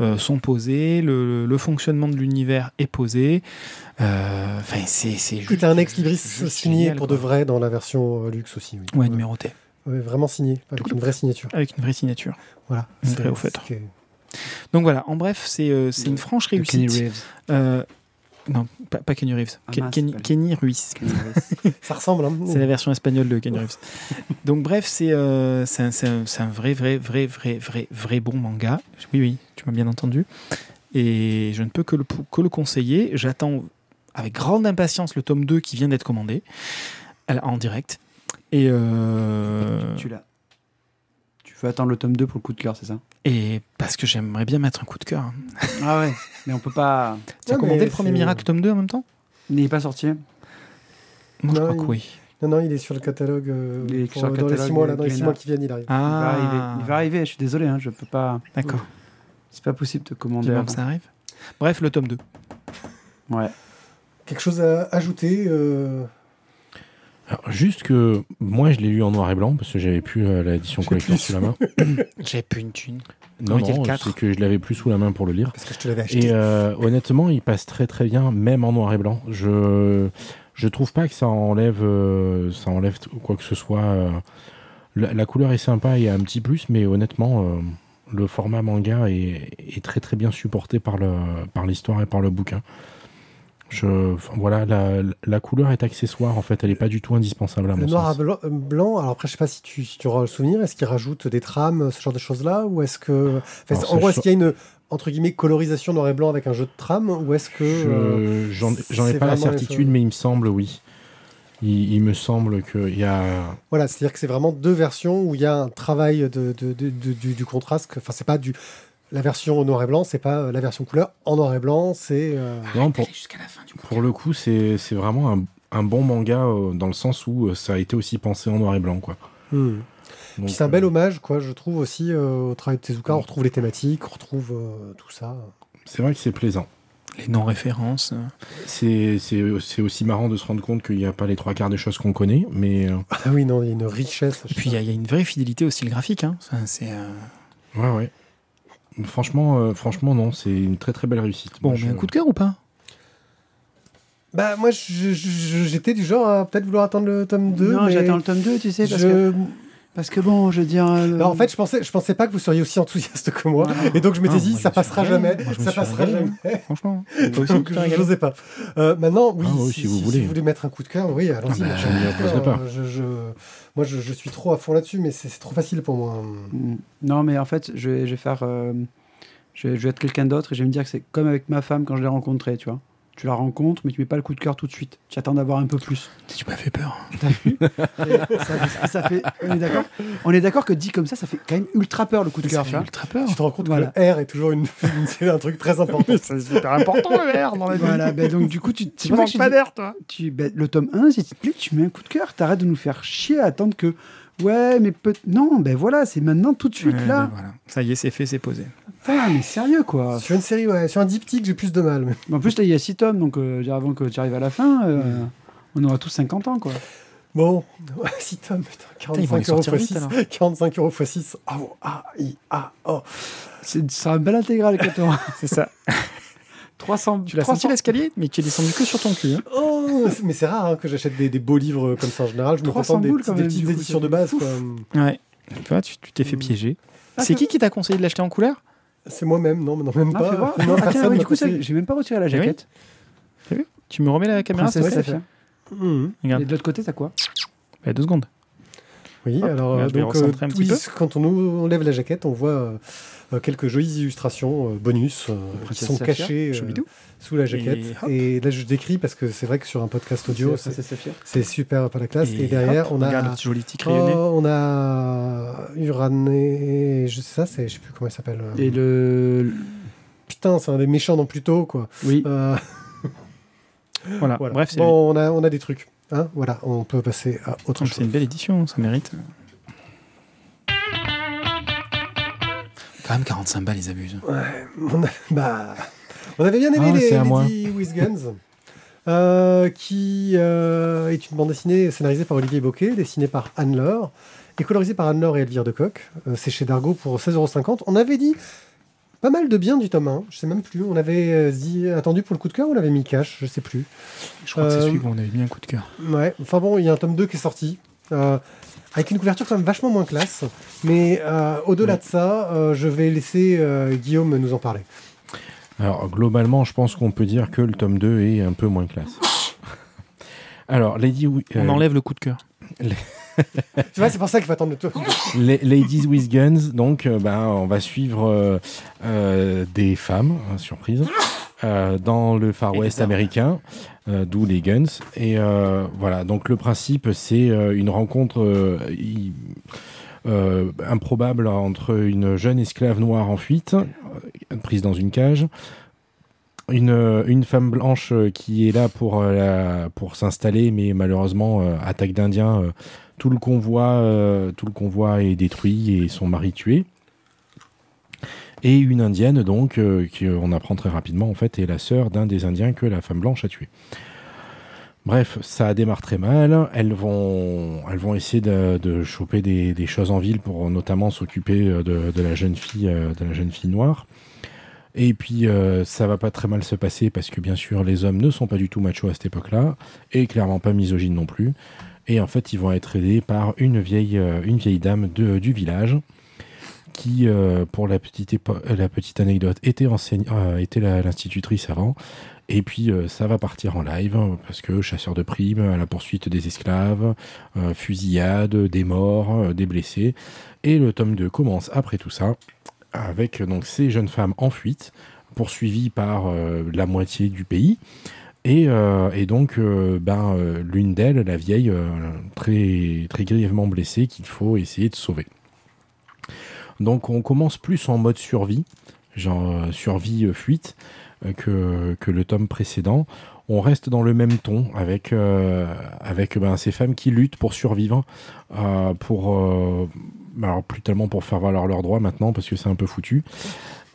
euh, sont posés, le, le fonctionnement de l'univers est posé. Euh, Enfin, c'est c'est Et juste. t'as un ex libris juste signé génial, pour quoi. de vrai dans la version euh, luxe aussi. Oui. Ouais, numéroté. Ouais, vraiment signé, avec une vraie signature. Avec une vraie signature. Voilà. Une C'est- vraie au c'est- Donc voilà, en bref, c'est euh, c'est De- une franche réussite. Reeves. Euh, non, pas, pas Kenny Reeves. Ah Ken- Kenny, Ruiz. Kenny. Ça ressemble. Hein. C'est la version espagnole de Kenny Reeves. Donc bref, c'est euh, c'est un, vrai, vrai, vrai, vrai, vrai, vrai bon manga. Oui, oui, tu m'as bien entendu. Et je ne peux que le, que le conseiller. J'attends avec grande impatience le tome 2 qui vient d'être commandé à- en direct. Et, euh, Tu l'as. Tu veux attendre le tome 2 pour le coup de cœur, c'est ça? Et parce que j'aimerais bien mettre un coup de cœur. hein. Ah ouais, mais on peut pas. Tu as commandé mais le premier c'est- Miracle tome 2 en même temps? Il n'est pas sorti. Moi, je Non, crois il- que oui. Non, non, il est sur le catalogue. euh, Il est pour- sur le dans les catalogue six mois, là, dans les six Glénat. mois qui viennent, il arrive. Il, va Ah, arriver. il va arriver, je suis désolé, hein, je peux pas. D'accord. C'est pas possible de commander. Avant. que ça arrive. Bref, le tome 2. Ouais. Quelque chose à ajouter euh, Alors, juste que moi, je l'ai lu en noir et blanc parce que j'avais plus euh, l'édition collector sous la main. J'ai plus une thune. Non, Comment non, quatre c'est que je l'avais plus sous la main pour le lire. Parce que je te l'avais acheté. Et euh, honnêtement, il passe très très bien, même en noir et blanc. Je je trouve pas que ça enlève euh, ça enlève quoi que ce soit. euh. La, la couleur est sympa et un petit plus, mais honnêtement, euh, le format manga est, est très très bien supporté par le par l'histoire et par le bouquin. Je, voilà, la, la couleur est accessoire en fait, elle est pas du tout indispensable à mon Le noir à sens. blanc, euh, blanc, alors après, je sais pas si tu, si tu auras le souvenir, est-ce qu'il rajoute des trames, ce genre de choses-là Ou est-ce que. enfin, Alors, en gros, est-ce qu'il y a une, entre guillemets, colorisation noir et blanc avec un jeu de trame Ou est-ce que. Je- J'en ai pas la certitude, choses. mais il me semble oui. Il, il me semble qu'il y a Voilà, c'est-à-dire que c'est vraiment deux versions où il y a un travail de, de- de- de- du, du contraste. Enfin, c'est pas du. La version noir et blanc, c'est pas euh, la version couleur. En noir et blanc, c'est. euh, non pour, jusqu'à la fin du Pour le coup, c'est c'est vraiment un, un bon manga euh, dans le sens où euh, ça a été aussi pensé en noir et blanc. Quoi. hmm. Donc, Puis c'est un bel hommage, quoi, je trouve aussi euh, au travail de Tezuka. On retrouve les thématiques, on retrouve euh, tout ça. C'est vrai que c'est plaisant. Les non-références. C'est c'est- c'est aussi marrant de se rendre compte qu'il n'y a pas les trois quarts des choses qu'on connaît, mais Ah oui, non, il y a une richesse. Puis il y, a- il y a une vraie fidélité au style graphique. Hein. Ça, c'est, euh, ouais, ouais. Franchement, euh, franchement, non, c'est une très très belle réussite. Bon, Moi, mais je- un coup de cœur ou pas? Bah, moi, j'étais du genre à peut-être vouloir attendre le tome 2. non, mais j'attends le tome 2, tu sais, parce, je- que, parce que bon, je veux dire. euh, Non, en fait, je pensais, je pensais pas que vous seriez aussi enthousiaste que moi. Ah. Et donc, je m'étais Ah, dit, moi, ça je passera jamais. Moi, je Ça passera jamais. Franchement. Toi aussi, Donc, régalé j'osais pas. Euh, maintenant, oui, Ah oui, si, si vous si- voulez. si vous voulez mettre un coup de cœur, oui, allons-y. Ah bah, je je- je- moi, je, je suis trop à fond là-dessus, mais c'est trop facile pour moi. Mm. Non, mais en fait, je vais, je vais faire. euh, je, vais, je vais être quelqu'un d'autre et je vais me dire que c'est comme avec ma femme quand je l'ai rencontrée, tu vois. Tu la rencontres, mais tu mets pas le coup de cœur tout de suite. Tu attends d'avoir un peu plus. Tu m'as fait peur. Et ça, ça fait. On est d'accord? On est d'accord que dit comme ça, ça fait quand même ultra peur le coup de Ça cœur. fait tu vois. ultra peur. Tu te rends compte Voilà. que le R est toujours une, c'est un truc très important. C'est super important le R dans la vie. Voilà, ben donc du coup, tu, Tu manques pas d'air, toi. tu, ben, le tome 1, si tu te plaît, tu mets un coup de cœur. T'arrêtes de nous faire chier à attendre que. Ouais, mais peut Non, ben voilà, c'est maintenant tout de suite Ouais, là. ben voilà. Ça y est, c'est fait, c'est posé. Putain, mais sérieux quoi. Sur une série, ouais, sur un diptyque, j'ai plus de mal. mais- En plus, là, il y a 6 tomes, donc euh, avant que tu arrives à la fin, euh, on aura tous 50 ans quoi. Bon, 6 tomes, putain, ils vont les 45 euros x vite, 6. alors. 45 euros x 6. Ah, oh, ah, i, ah, oh. C'est un bel intégral que t'auras. C'est ça. 300. Tu l'as 300 senti l'escalier, mais tu es descendu que sur ton cul. hein. Oh, c'est- mais c'est rare hein, que j'achète des, des beaux livres comme ça en général. Je me 300 contente des, quand des même, petites coup, éditions c'est de base. quoi. Ouais. Tu vois, tu tu t'es fait Mm. piéger. Ah, c'est c'est qui qui t'a conseillé de l'acheter en couleur? C'est moi-même, non, mais non, même Ah, pas. fais voir. Non, Ah, tiens, ouais, du coup, ça, j'ai même pas retiré la Eh oui. jaquette. Tu me remets la caméra plaît Saphir. Mhm. Regarde. Et de l'autre côté, t'as quoi? Bah, deux secondes. Oui, Hop, alors là, je vais donc, euh, petit oui, peu. quand on nous- on lève la jaquette, on voit euh, quelques jolies illustrations euh, bonus euh, qui sont cachées euh, sous la jaquette. Et là, je décris parce que c'est vrai que sur un podcast audio, C'est c'est c'est super pas la classe. Et, Et derrière, hop, on a. Joli. Oh, on a Urané, je sais ça, c'est, je sais plus comment il s'appelle. euh, Et le. putain, c'est un des méchants dans Pluto, quoi. Oui. Euh, Voilà. voilà. Bref, c'est bon, on a, on a des trucs. Hein voilà, on peut passer à autre c'est chose. une belle édition, ça mérite. Quand même 45 balles, ils abusent. Ouais, on, a- bah, on avait bien aimé Ah, les. Lady with Guns, euh, qui euh, est une bande dessinée scénarisée par Olivier Bocquet, dessinée par Anne Laure, et colorisée par Anne Laure et Elvire de Coq. Euh, c'est chez Dargo pour 16,50€. On avait dit pas mal de bien du tome 1, je sais même plus. On avait euh, dit, attendu pour le coup de cœur ou on l'avait mis cash, je sais plus. Je crois que c'est celui où on avait mis un coup de cœur. Ouais, enfin bon, il y a un tome 2 qui est sorti. euh, avec une couverture quand même vachement moins classe. Mais euh, au-delà de ça, euh, je vais laisser euh, Guillaume nous en parler. Alors, globalement, je pense qu'on peut dire que le tome 2 est un peu moins classe. Alors, Lady, On enlève le coup de cœur. Tu vois, c'est pour ça qu'il faut attendre le tome. La- Ladies with Guns, donc, euh, ben, on va suivre euh, euh, des femmes, hein, surprise, euh, dans le Far West américain, euh, d'où les Guns. Et euh, voilà, donc le principe, c'est une rencontre improbable entre une jeune esclave noire en fuite, prise dans une cage, une, une femme blanche qui est là pour, la- pour s'installer, mais malheureusement, attaque d'Indiens, tout le convoi, tout le convoi est détruit et son mari tué. Et une indienne, donc, euh, qui euh, on apprend très rapidement, en fait, est la sœur d'un des indiens que la femme blanche a tué. Bref, ça démarre très mal. Elles vont, elles vont essayer de, choper des, choses en ville pour notamment s'occuper euh, de, la jeune fille, de la jeune fille noire. Et puis ça va pas très mal se passer parce que bien sûr les hommes ne sont pas du tout machos à cette époque-là et clairement pas misogynes non plus. Et en fait ils vont être aidés par une vieille, dame du village qui, euh, pour la petite, épo- la petite anecdote, était, euh, était l'institutrice avant. Et puis euh, ça va partir en live euh, parce que chasseur de primes, à la poursuite des esclaves, euh, fusillade, des morts, euh, des blessés. Et le tome 2 commence après tout ça avec donc ces jeunes femmes en fuite, poursuivies par euh, la moitié du pays. Et, euh, donc, euh, ben, euh, l'une d'elles, la vieille, euh, très, très grièvement blessée, qu'il faut essayer de sauver. Donc, on commence plus en mode survie, genre euh, survie-fuite, que, que le tome précédent. On reste dans le même ton avec, euh, ben, ces femmes qui luttent pour survivre, euh, pour, euh, alors plus tellement pour faire valoir leurs droits maintenant parce que c'est un peu foutu.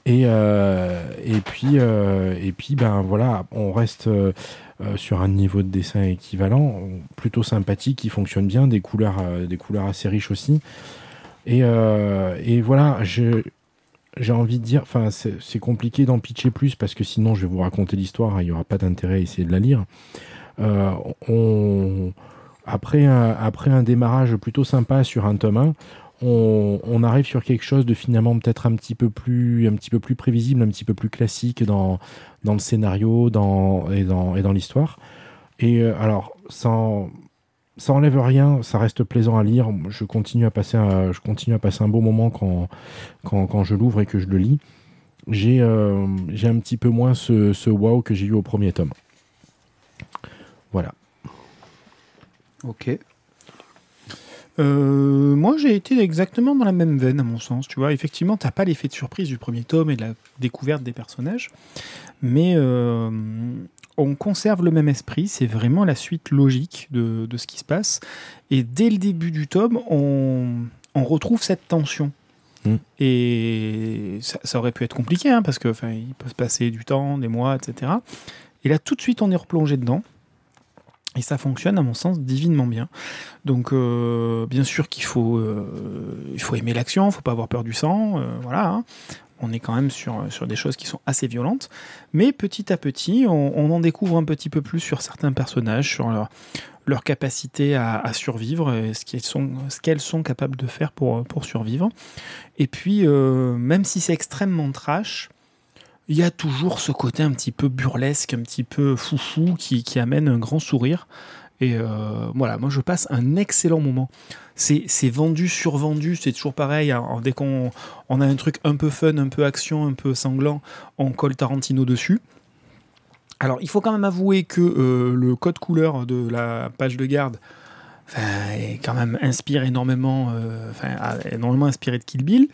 Et, euh, puis, euh, et puis ben voilà, on reste euh, euh, sur un niveau de dessin équivalent, plutôt sympathique, qui fonctionne bien, euh, des couleurs assez riches aussi. Et, euh, et voilà, j'ai envie de dire, enfin, c'est compliqué d'en pitcher plus parce que sinon je vais vous raconter l'histoire, il n'y aura pas d'intérêt à essayer de la lire. Euh, on, après, un, après un démarrage plutôt sympa sur un tome 1, on, on arrive sur quelque chose de finalement peut-être un petit peu plus, un petit peu plus prévisible, un petit peu plus classique dans, dans le scénario dans, et dans, et dans l'histoire. Et euh, alors, sans, ça enlève rien, ça reste plaisant à lire. Je continue à passer un, je continue à passer un beau moment quand, quand, quand je l'ouvre et que je le lis. J'ai euh, un petit peu moins ce, ce wow que j'ai eu au premier tome. Voilà. Ok. Euh, moi, j'ai été exactement dans la même veine, à mon sens. Tu vois, effectivement, t'as pas l'effet de surprise du premier tome et de la découverte des personnages, mais euh, on conserve le même esprit. C'est vraiment la suite logique de, de ce qui se passe. Et dès le début du tome, on, on retrouve cette tension. Mm. Et ça, ça aurait pu être compliqué, hein, parce que enfin, il peut se passer du temps, des mois, etc. Et là, tout de suite, on est replongé dedans. Et ça fonctionne, à mon sens, divinement bien. Donc, euh, bien sûr qu'il faut, euh, il faut aimer l'action, il faut pas avoir peur du sang. euh, voilà. hein. On est quand même sur, sur des choses qui sont assez violentes. Mais petit à petit, on, en découvre un petit peu plus sur certains personnages, sur leur, capacité à, survivre, ce qu'elles sont, qu'elles sont capables de faire pour, pour survivre. Et puis, euh, même si c'est extrêmement trash, il y a toujours ce côté un petit peu burlesque, un petit peu foufou qui, qui amène un grand sourire. Et euh, voilà, moi je passe un excellent moment. C'est c'est vendu, survendu, c'est toujours pareil. hein. Dès qu'on on a un truc un peu fun, un peu action, un peu sanglant, on colle Tarantino dessus. Alors il faut quand même avouer que euh, le code couleur de la page de garde est quand même inspire énormément, euh, a énormément inspiré de Kill Bill,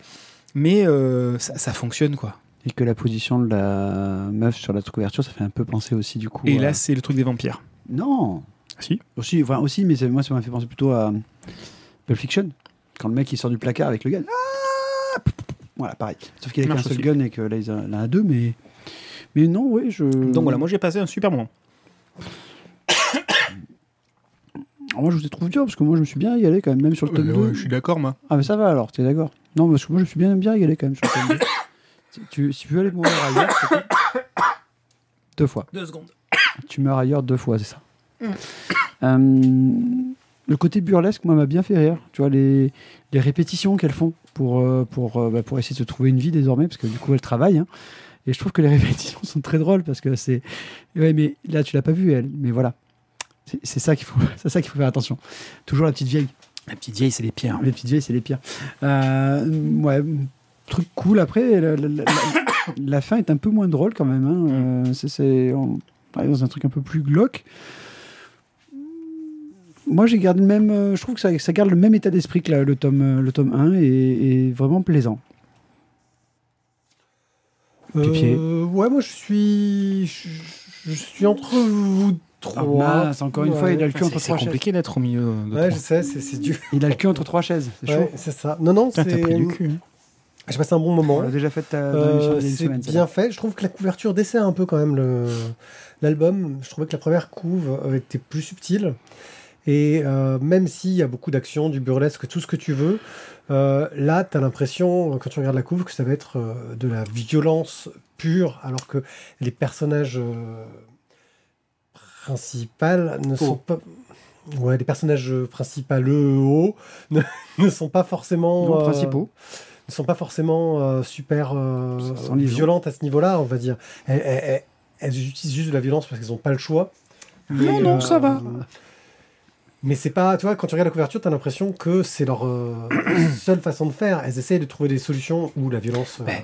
mais euh, ça, ça fonctionne quoi. Et que la position de la meuf sur la couverture, ça fait un peu penser aussi du coup. Et là, c'est le truc des vampires. Non Si. Aussi, enfin, aussi mais moi, ça m'a fait penser plutôt à Pulp Fiction. Quand le mec il sort du placard avec le gun. Ah voilà, pareil. Sauf qu'il a qu'un seul aussi. gun et que là, il en a deux, mais. Mais non, oui, je. Donc voilà, moi j'ai passé un super moment. Alors, moi, je vous ai trouvé dur parce que moi, je me suis bien régalé quand même, même sur le tome 2. je suis d'accord, moi. Ah, mais ça va alors, t'es d'accord? Non, parce que moi, je me suis bien, bien régalé quand même sur le tome 2. si, tu, si tu veux aller mourir ailleurs, deux fois. Deux secondes. Tu meurs ailleurs deux fois, c'est ça. Euh, le côté burlesque, moi, m'a bien fait rire. Tu vois, les, les répétitions qu'elles font pour, euh, pour, euh, bah, pour essayer de se trouver une vie désormais, parce que du coup, elles travaillent. hein. Et je trouve que les répétitions sont très drôles, parce que c'est. Ouais, mais là, tu l'as pas vu, elle. Mais voilà. C'est ça qu'il faut, ça qu'il faut faire attention. Toujours la petite vieille. La petite vieille, c'est les pires. Les petites vieilles, c'est les pires. Euh, ouais, truc cool. Après, la, la- la- la fin est un peu moins drôle quand même. hein. Euh, c'est- on est dans un truc un peu plus glauque. Moi, j'ai gardé le même. euh, je trouve que ça, ça garde le même état d'esprit que le tome, euh, le tome 1 et, et vraiment plaisant. Pipier. Euh, ouais, moi je suis. Je, je suis entre vous trois. Ah, mince, encore une fois, il a le cul C'est entre c'est trois chaises. compliqué d'être au milieu de Ouais, trois. je sais, c'est c'est dur. Il a le cul entre trois chaises. C'est Ouais, chaud. c'est ça. Non, non, c'est. t'as pris du cul. hein. J'ai passé un bon moment. On l'a déjà fait ta- Euh, c'est bien fait. Je trouve que la couverture dessert un peu quand même le- l'album. Je trouvais que la première couve euh, était plus subtile. Et euh, même s'il y a beaucoup d'action, du burlesque, tout ce que tu veux, euh, là, tu as l'impression, quand tu regardes la couve, que ça va être euh, de la violence pure, alors que les personnages euh, principaux ne sont pas. Ouais, les personnages principaux ne, ne sont pas forcément. Non, euh, principaux. ne sont pas forcément euh, super euh, violentes à ce niveau-là, on va dire. Elles, elles- elles- elles utilisent juste de la violence parce qu'elles n'ont pas le choix. Non, non, ça va. Mais c'est pas, tu vois, quand tu regardes la couverture, tu as l'impression que c'est leur euh, seule façon de faire. Elles essayent de trouver des solutions où la violence. euh, Ben,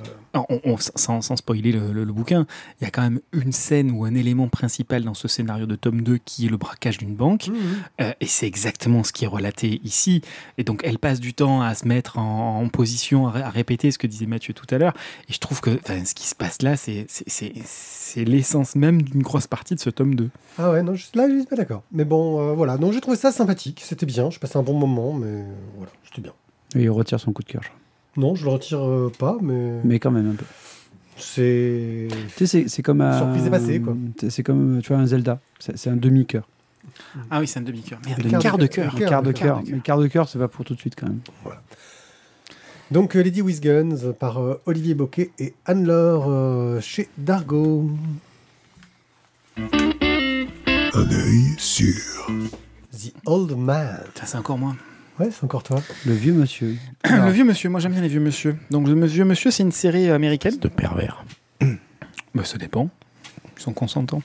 On- on- sans, sans spoiler le, le- le bouquin, il y a quand même une scène ou un élément principal dans ce scénario de tome 2 qui est le braquage d'une banque. Mhm. Euh, et c'est exactement ce qui est relaté ici. Et donc, elle passe du temps à se mettre en, en position, à, ré- à répéter ce que disait Mathieu tout à l'heure. Et je trouve que ce qui se passe là, c'est- l'essence même d'une grosse partie de ce tome 2. Ah ouais, non, je- là, je suis pas d'accord. Mais bon, voilà. Donc j'ai trouvé ça sympathique. C'était bien. J'ai passé un bon moment, mais euh, voilà, c'était bien. Et il retire son coup de cœur. je crois. Non, je le retire euh, pas, mais, Mais quand même un peu. c'est. Tu sais, c'est- c'est comme un. Surprise et passé, quoi. c'est- comme, tu vois, un Zelda. C'est un demi-cœur. Ah oui, c'est un demi-cœur. Merde, Un un quart de cœur. Un quart de cœur. de Mais quart de cœur, c'est pas pour tout de suite quand même. Donc euh, Lady with Guns par euh, Olivier Boquet et Anne-Laure euh, chez Dargo. Un œil sur. The Old Man. C'est encore moins. Ouais, c'est encore toi. Le vieux monsieur. Le vieux monsieur, moi j'aime bien les vieux monsieur. Donc le vieux monsieur, c'est une série américaine. de pervers. Bah, ça dépend. Ils sont consentants.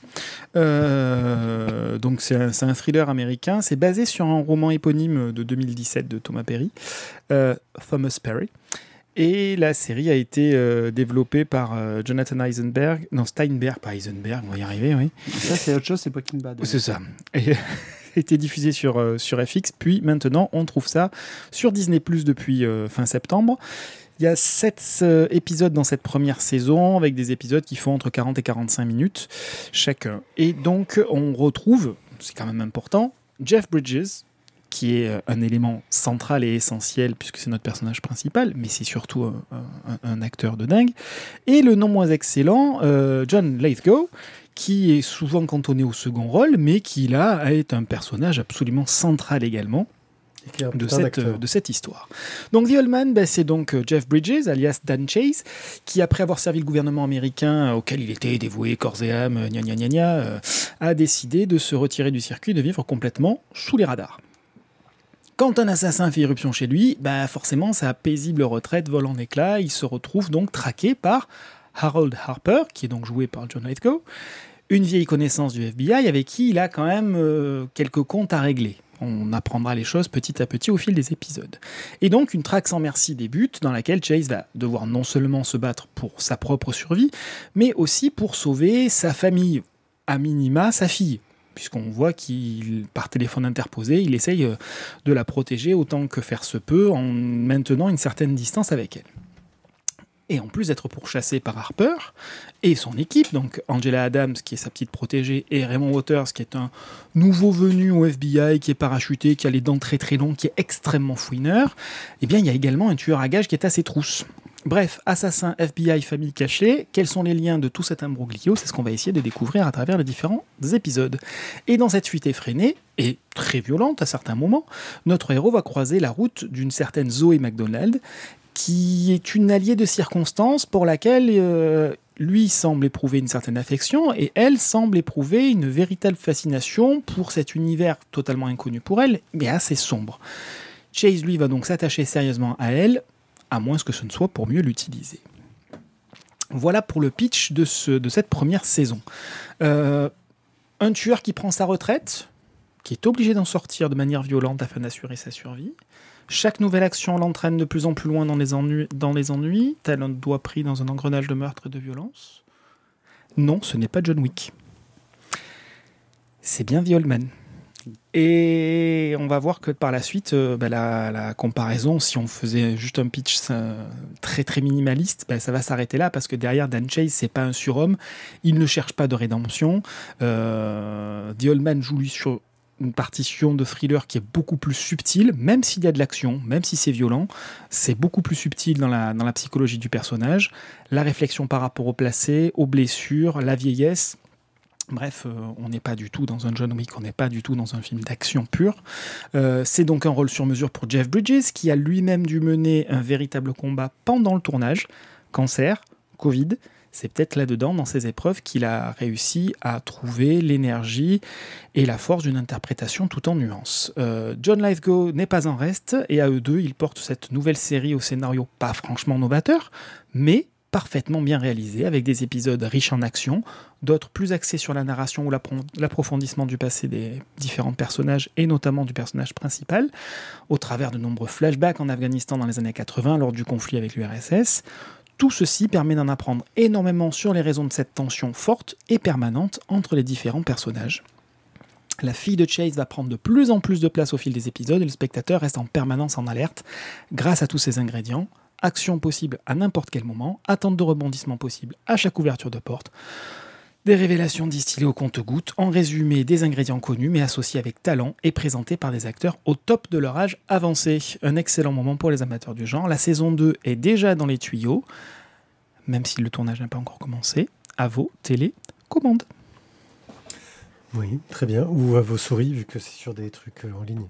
Euh, donc c'est un, thriller américain. C'est basé sur un roman éponyme de 2017 de Thomas Perry, euh, Thomas Perry. Et la série a été euh, développée par euh, Jonathan Eisenberg, non Steinberg, pas Eisenberg, on va y arriver, oui. Ça, c'est autre chose, c'est Breaking Bad. C'est ça. Et été diffusé sur, euh, sur FX, puis maintenant on trouve ça sur Disney Plus depuis euh, fin septembre. Il y a 7 épisodes dans cette première saison, avec des épisodes qui font entre 40 et 45 minutes chacun. Et donc on retrouve, c'est quand même important, Jeff Bridges, qui est euh, un élément central et essentiel puisque c'est notre personnage principal, mais c'est surtout un acteur de dingue. Et le non moins excellent, euh, John Lithgow, qui est souvent cantonné au second rôle, mais qui là est un personnage absolument central également de cette, d'acteur. de cette histoire. Donc The Old Man, ben, c'est donc euh, Jeff Bridges, alias Dan Chase, qui après avoir servi le gouvernement américain euh, auquel il était dévoué corps et âme, euh, gna gna gna gna, euh, a décidé de se retirer du circuit et de vivre complètement sous les radars. Quand un assassin fait irruption chez lui, bah forcément sa paisible retraite vole en éclats, il se retrouve donc traqué par Harold Harper, qui est donc joué par John Lithgow, une vieille connaissance du FBI avec qui il a quand même euh, quelques comptes à régler. On apprendra les choses petit à petit au fil des épisodes. Et donc une traque sans merci débute dans laquelle Chase va devoir non seulement se battre pour sa propre survie, mais aussi pour sauver sa famille, à minima sa fille. Puisqu'on voit qu'il, par téléphone interposé, il essaye euh, de la protéger autant que faire se peut en maintenant une certaine distance avec elle. Et en plus d'être pourchassé par Harper et son équipe, donc Angela Adams qui est sa petite protégée et Raymond Waters qui est un nouveau venu au FBI, qui est parachuté, qui a les dents très très longues, qui est extrêmement fouineur, eh bien il y a également un tueur à gages qui est à ses trousses. Bref, assassin, FBI, famille cachée, quels sont les liens de tout cet imbroglio C'est ce qu'on va essayer de découvrir à travers les différents épisodes. Et dans cette fuite effrénée, et très violente à certains moments, notre héros va croiser la route d'une certaine Zoé McDonald, qui est une alliée de circonstance pour laquelle euh, lui semble éprouver une certaine affection et elle semble éprouver une véritable fascination pour cet univers totalement inconnu pour elle, mais assez sombre. Chase, lui, va donc s'attacher sérieusement à elle, à moins que ce ne soit pour mieux l'utiliser. Voilà pour le pitch de, ce, cette première saison. Euh, un tueur qui prend sa retraite, qui est obligé d'en sortir de manière violente afin d'assurer sa survie. Chaque nouvelle action l'entraîne de plus en plus loin dans les, ennuis, dans tel un doigt pris dans un engrenage de meurtre et de violence. Non, ce n'est pas John Wick. C'est bien The. Et on va voir que par la suite, euh, bah, la, comparaison, si on faisait juste un pitch euh, très très minimaliste, bah, ça va s'arrêter là parce que derrière Dan Chase, c'est pas un surhomme. Il ne cherche pas de rédemption. Euh, The Old Man joue lui sur une partition de thriller qui est beaucoup plus subtile, même s'il y a de l'action, même si c'est violent, c'est beaucoup plus subtil dans la, dans la psychologie du personnage. La réflexion par rapport au placé, aux blessures, la vieillesse, Bref, euh, on n'est pas du tout dans un John Wick, on n'est pas du tout dans un film d'action pur. Euh, c'est donc un rôle sur mesure pour Jeff Bridges, qui a lui-même dû mener un véritable combat pendant le tournage. Cancer, Covid, c'est peut-être là-dedans, dans ces épreuves, qu'il a réussi à trouver l'énergie et la force d'une interprétation tout en nuances. Euh, John Lithgow n'est pas en reste, et à eux deux, ils portent cette nouvelle série au scénario pas franchement novateur, mais parfaitement bien réalisé, avec des épisodes riches en action, d'autres plus axés sur la narration ou l'approfondissement du passé des différents personnages, et notamment du personnage principal, au travers de nombreux flashbacks en Afghanistan dans les années 80 lors du conflit avec l'URSS. Tout ceci permet d'en apprendre énormément sur les raisons de cette tension forte et permanente entre les différents personnages. La fille de Chase va prendre de plus en plus de place au fil des épisodes et le spectateur reste en permanence en alerte grâce à tous ces ingrédients action possible à n'importe quel moment, attente de rebondissement possible à chaque ouverture de porte, des révélations distillées au compte-gouttes, en résumé des ingrédients connus mais associés avec talent et présentés par des acteurs au top de leur âge avancé. Un excellent moment pour les amateurs du genre. La saison 2 est déjà dans les tuyaux, même si le tournage n'a pas encore commencé. À vos télécommandes. Oui, très bien. Ou à vos souris, vu que c'est sur des trucs euh, en ligne.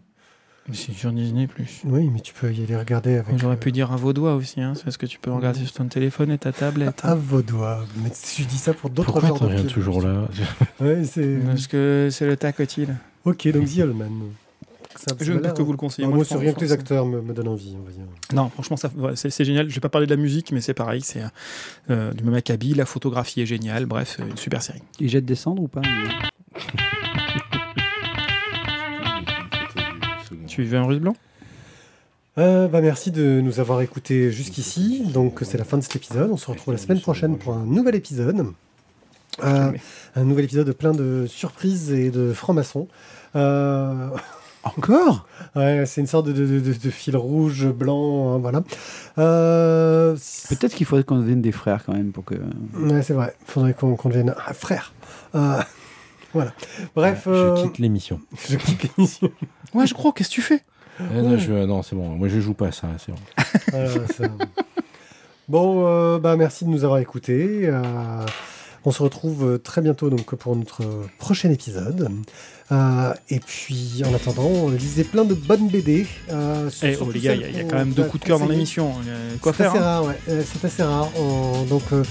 Mais c'est sur Disney plus. Oui, mais tu peux y aller regarder avec. J'aurais euh, pu dire à vos doigts aussi, hein, c'est parce que tu peux regarder sur ton téléphone et ta tablette. À vos doigts. Mais tu dis ça pour d'autres Pourquoi genres t'en de viens films. toujours là Ouais, c'est. Parce que c'est le tacotile. Ok, donc The Old Man. Ça- Je ne peux que vous le conseiller. Moi, pense- rien que les acteurs me, me donnent envie, on va dire. Non, franchement, ça, ouais, c'est c'est génial. Je vais pas parler de la musique, mais c'est pareil. C'est euh, du même acabit. La photographie est géniale. Bref, euh, une super série. Il jette des cendres ou pas Tu veux un russe blanc? Euh, bah, merci de nous avoir écoutés jusqu'ici. Donc, c'est la fin de cet épisode. On se retrouve la semaine prochaine pour un nouvel épisode. Euh, un nouvel épisode plein de surprises et de francs-maçons. Euh, Encore? Ouais, c'est une sorte de, de- de- de fil rouge, blanc, hein, voilà. Euh, Peut-être qu'il faudrait qu'on devienne des frères quand même pour que. Ouais, c'est vrai. Faudrait qu'on devienne un frère. Euh, voilà. Bref, euh, Je quitte l'émission. je quitte l'émission. Ouais, je crois. Qu'est-ce que tu fais? Euh, non, je- non, c'est bon. Moi, je joue pas à ça. C'est bon. Voilà, ça- Bon, euh, bah merci de nous avoir écoutés. Euh, on se retrouve euh, très bientôt donc pour notre prochain épisode. Euh, et puis, en attendant, lisez plein de bonnes BD. Euh, Eh, oh, les gars, il y a- celles il y, a qu'on quand même deux coups de cœur dans l'émission. Euh, Quoi C'est faire assez hein? rare, ouais. Euh, C'est assez rare. On- Donc, euh,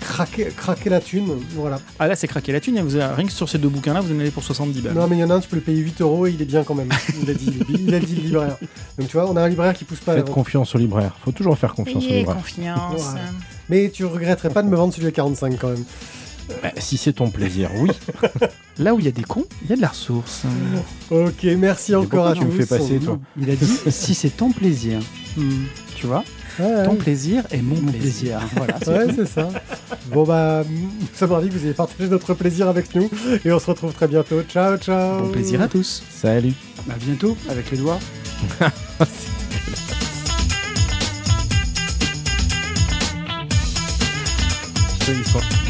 craquer, craquer la thune. Voilà. Ah là, c'est craquer la thune. hein. Vous avez- rien que sur ces deux bouquins-là, vous en avez pour 70 balles. Non, mais il y en a un, tu peux le payer 8 euros et il est bien quand même. Il a dit, il a dit le libraire. Donc, tu vois, on a un libraire qui pousse pas. Faites confiance au libraire. Faut toujours faire confiance au libraire. confiance. Voilà. Mais tu regretterais pas de me vendre celui à 45 quand même. Bah, si c'est ton plaisir, oui. Là où il y a des cons, il y a de la ressource. Ok, merci encore à tous. tu me fais passer, toi Il a dit si c'est ton plaisir. Hmm. Tu vois? Ouais, Ton ouais. plaisir est mon, Mon plaisir. plaisir. Voilà. c'est Ouais, c'est ça. Bon, bah, nous sommes ravis que vous ayez partagé notre plaisir avec nous. Et on se retrouve très bientôt. Ciao, ciao. Bon plaisir à tous. Salut. À bientôt avec les doigts. Bonne histoire.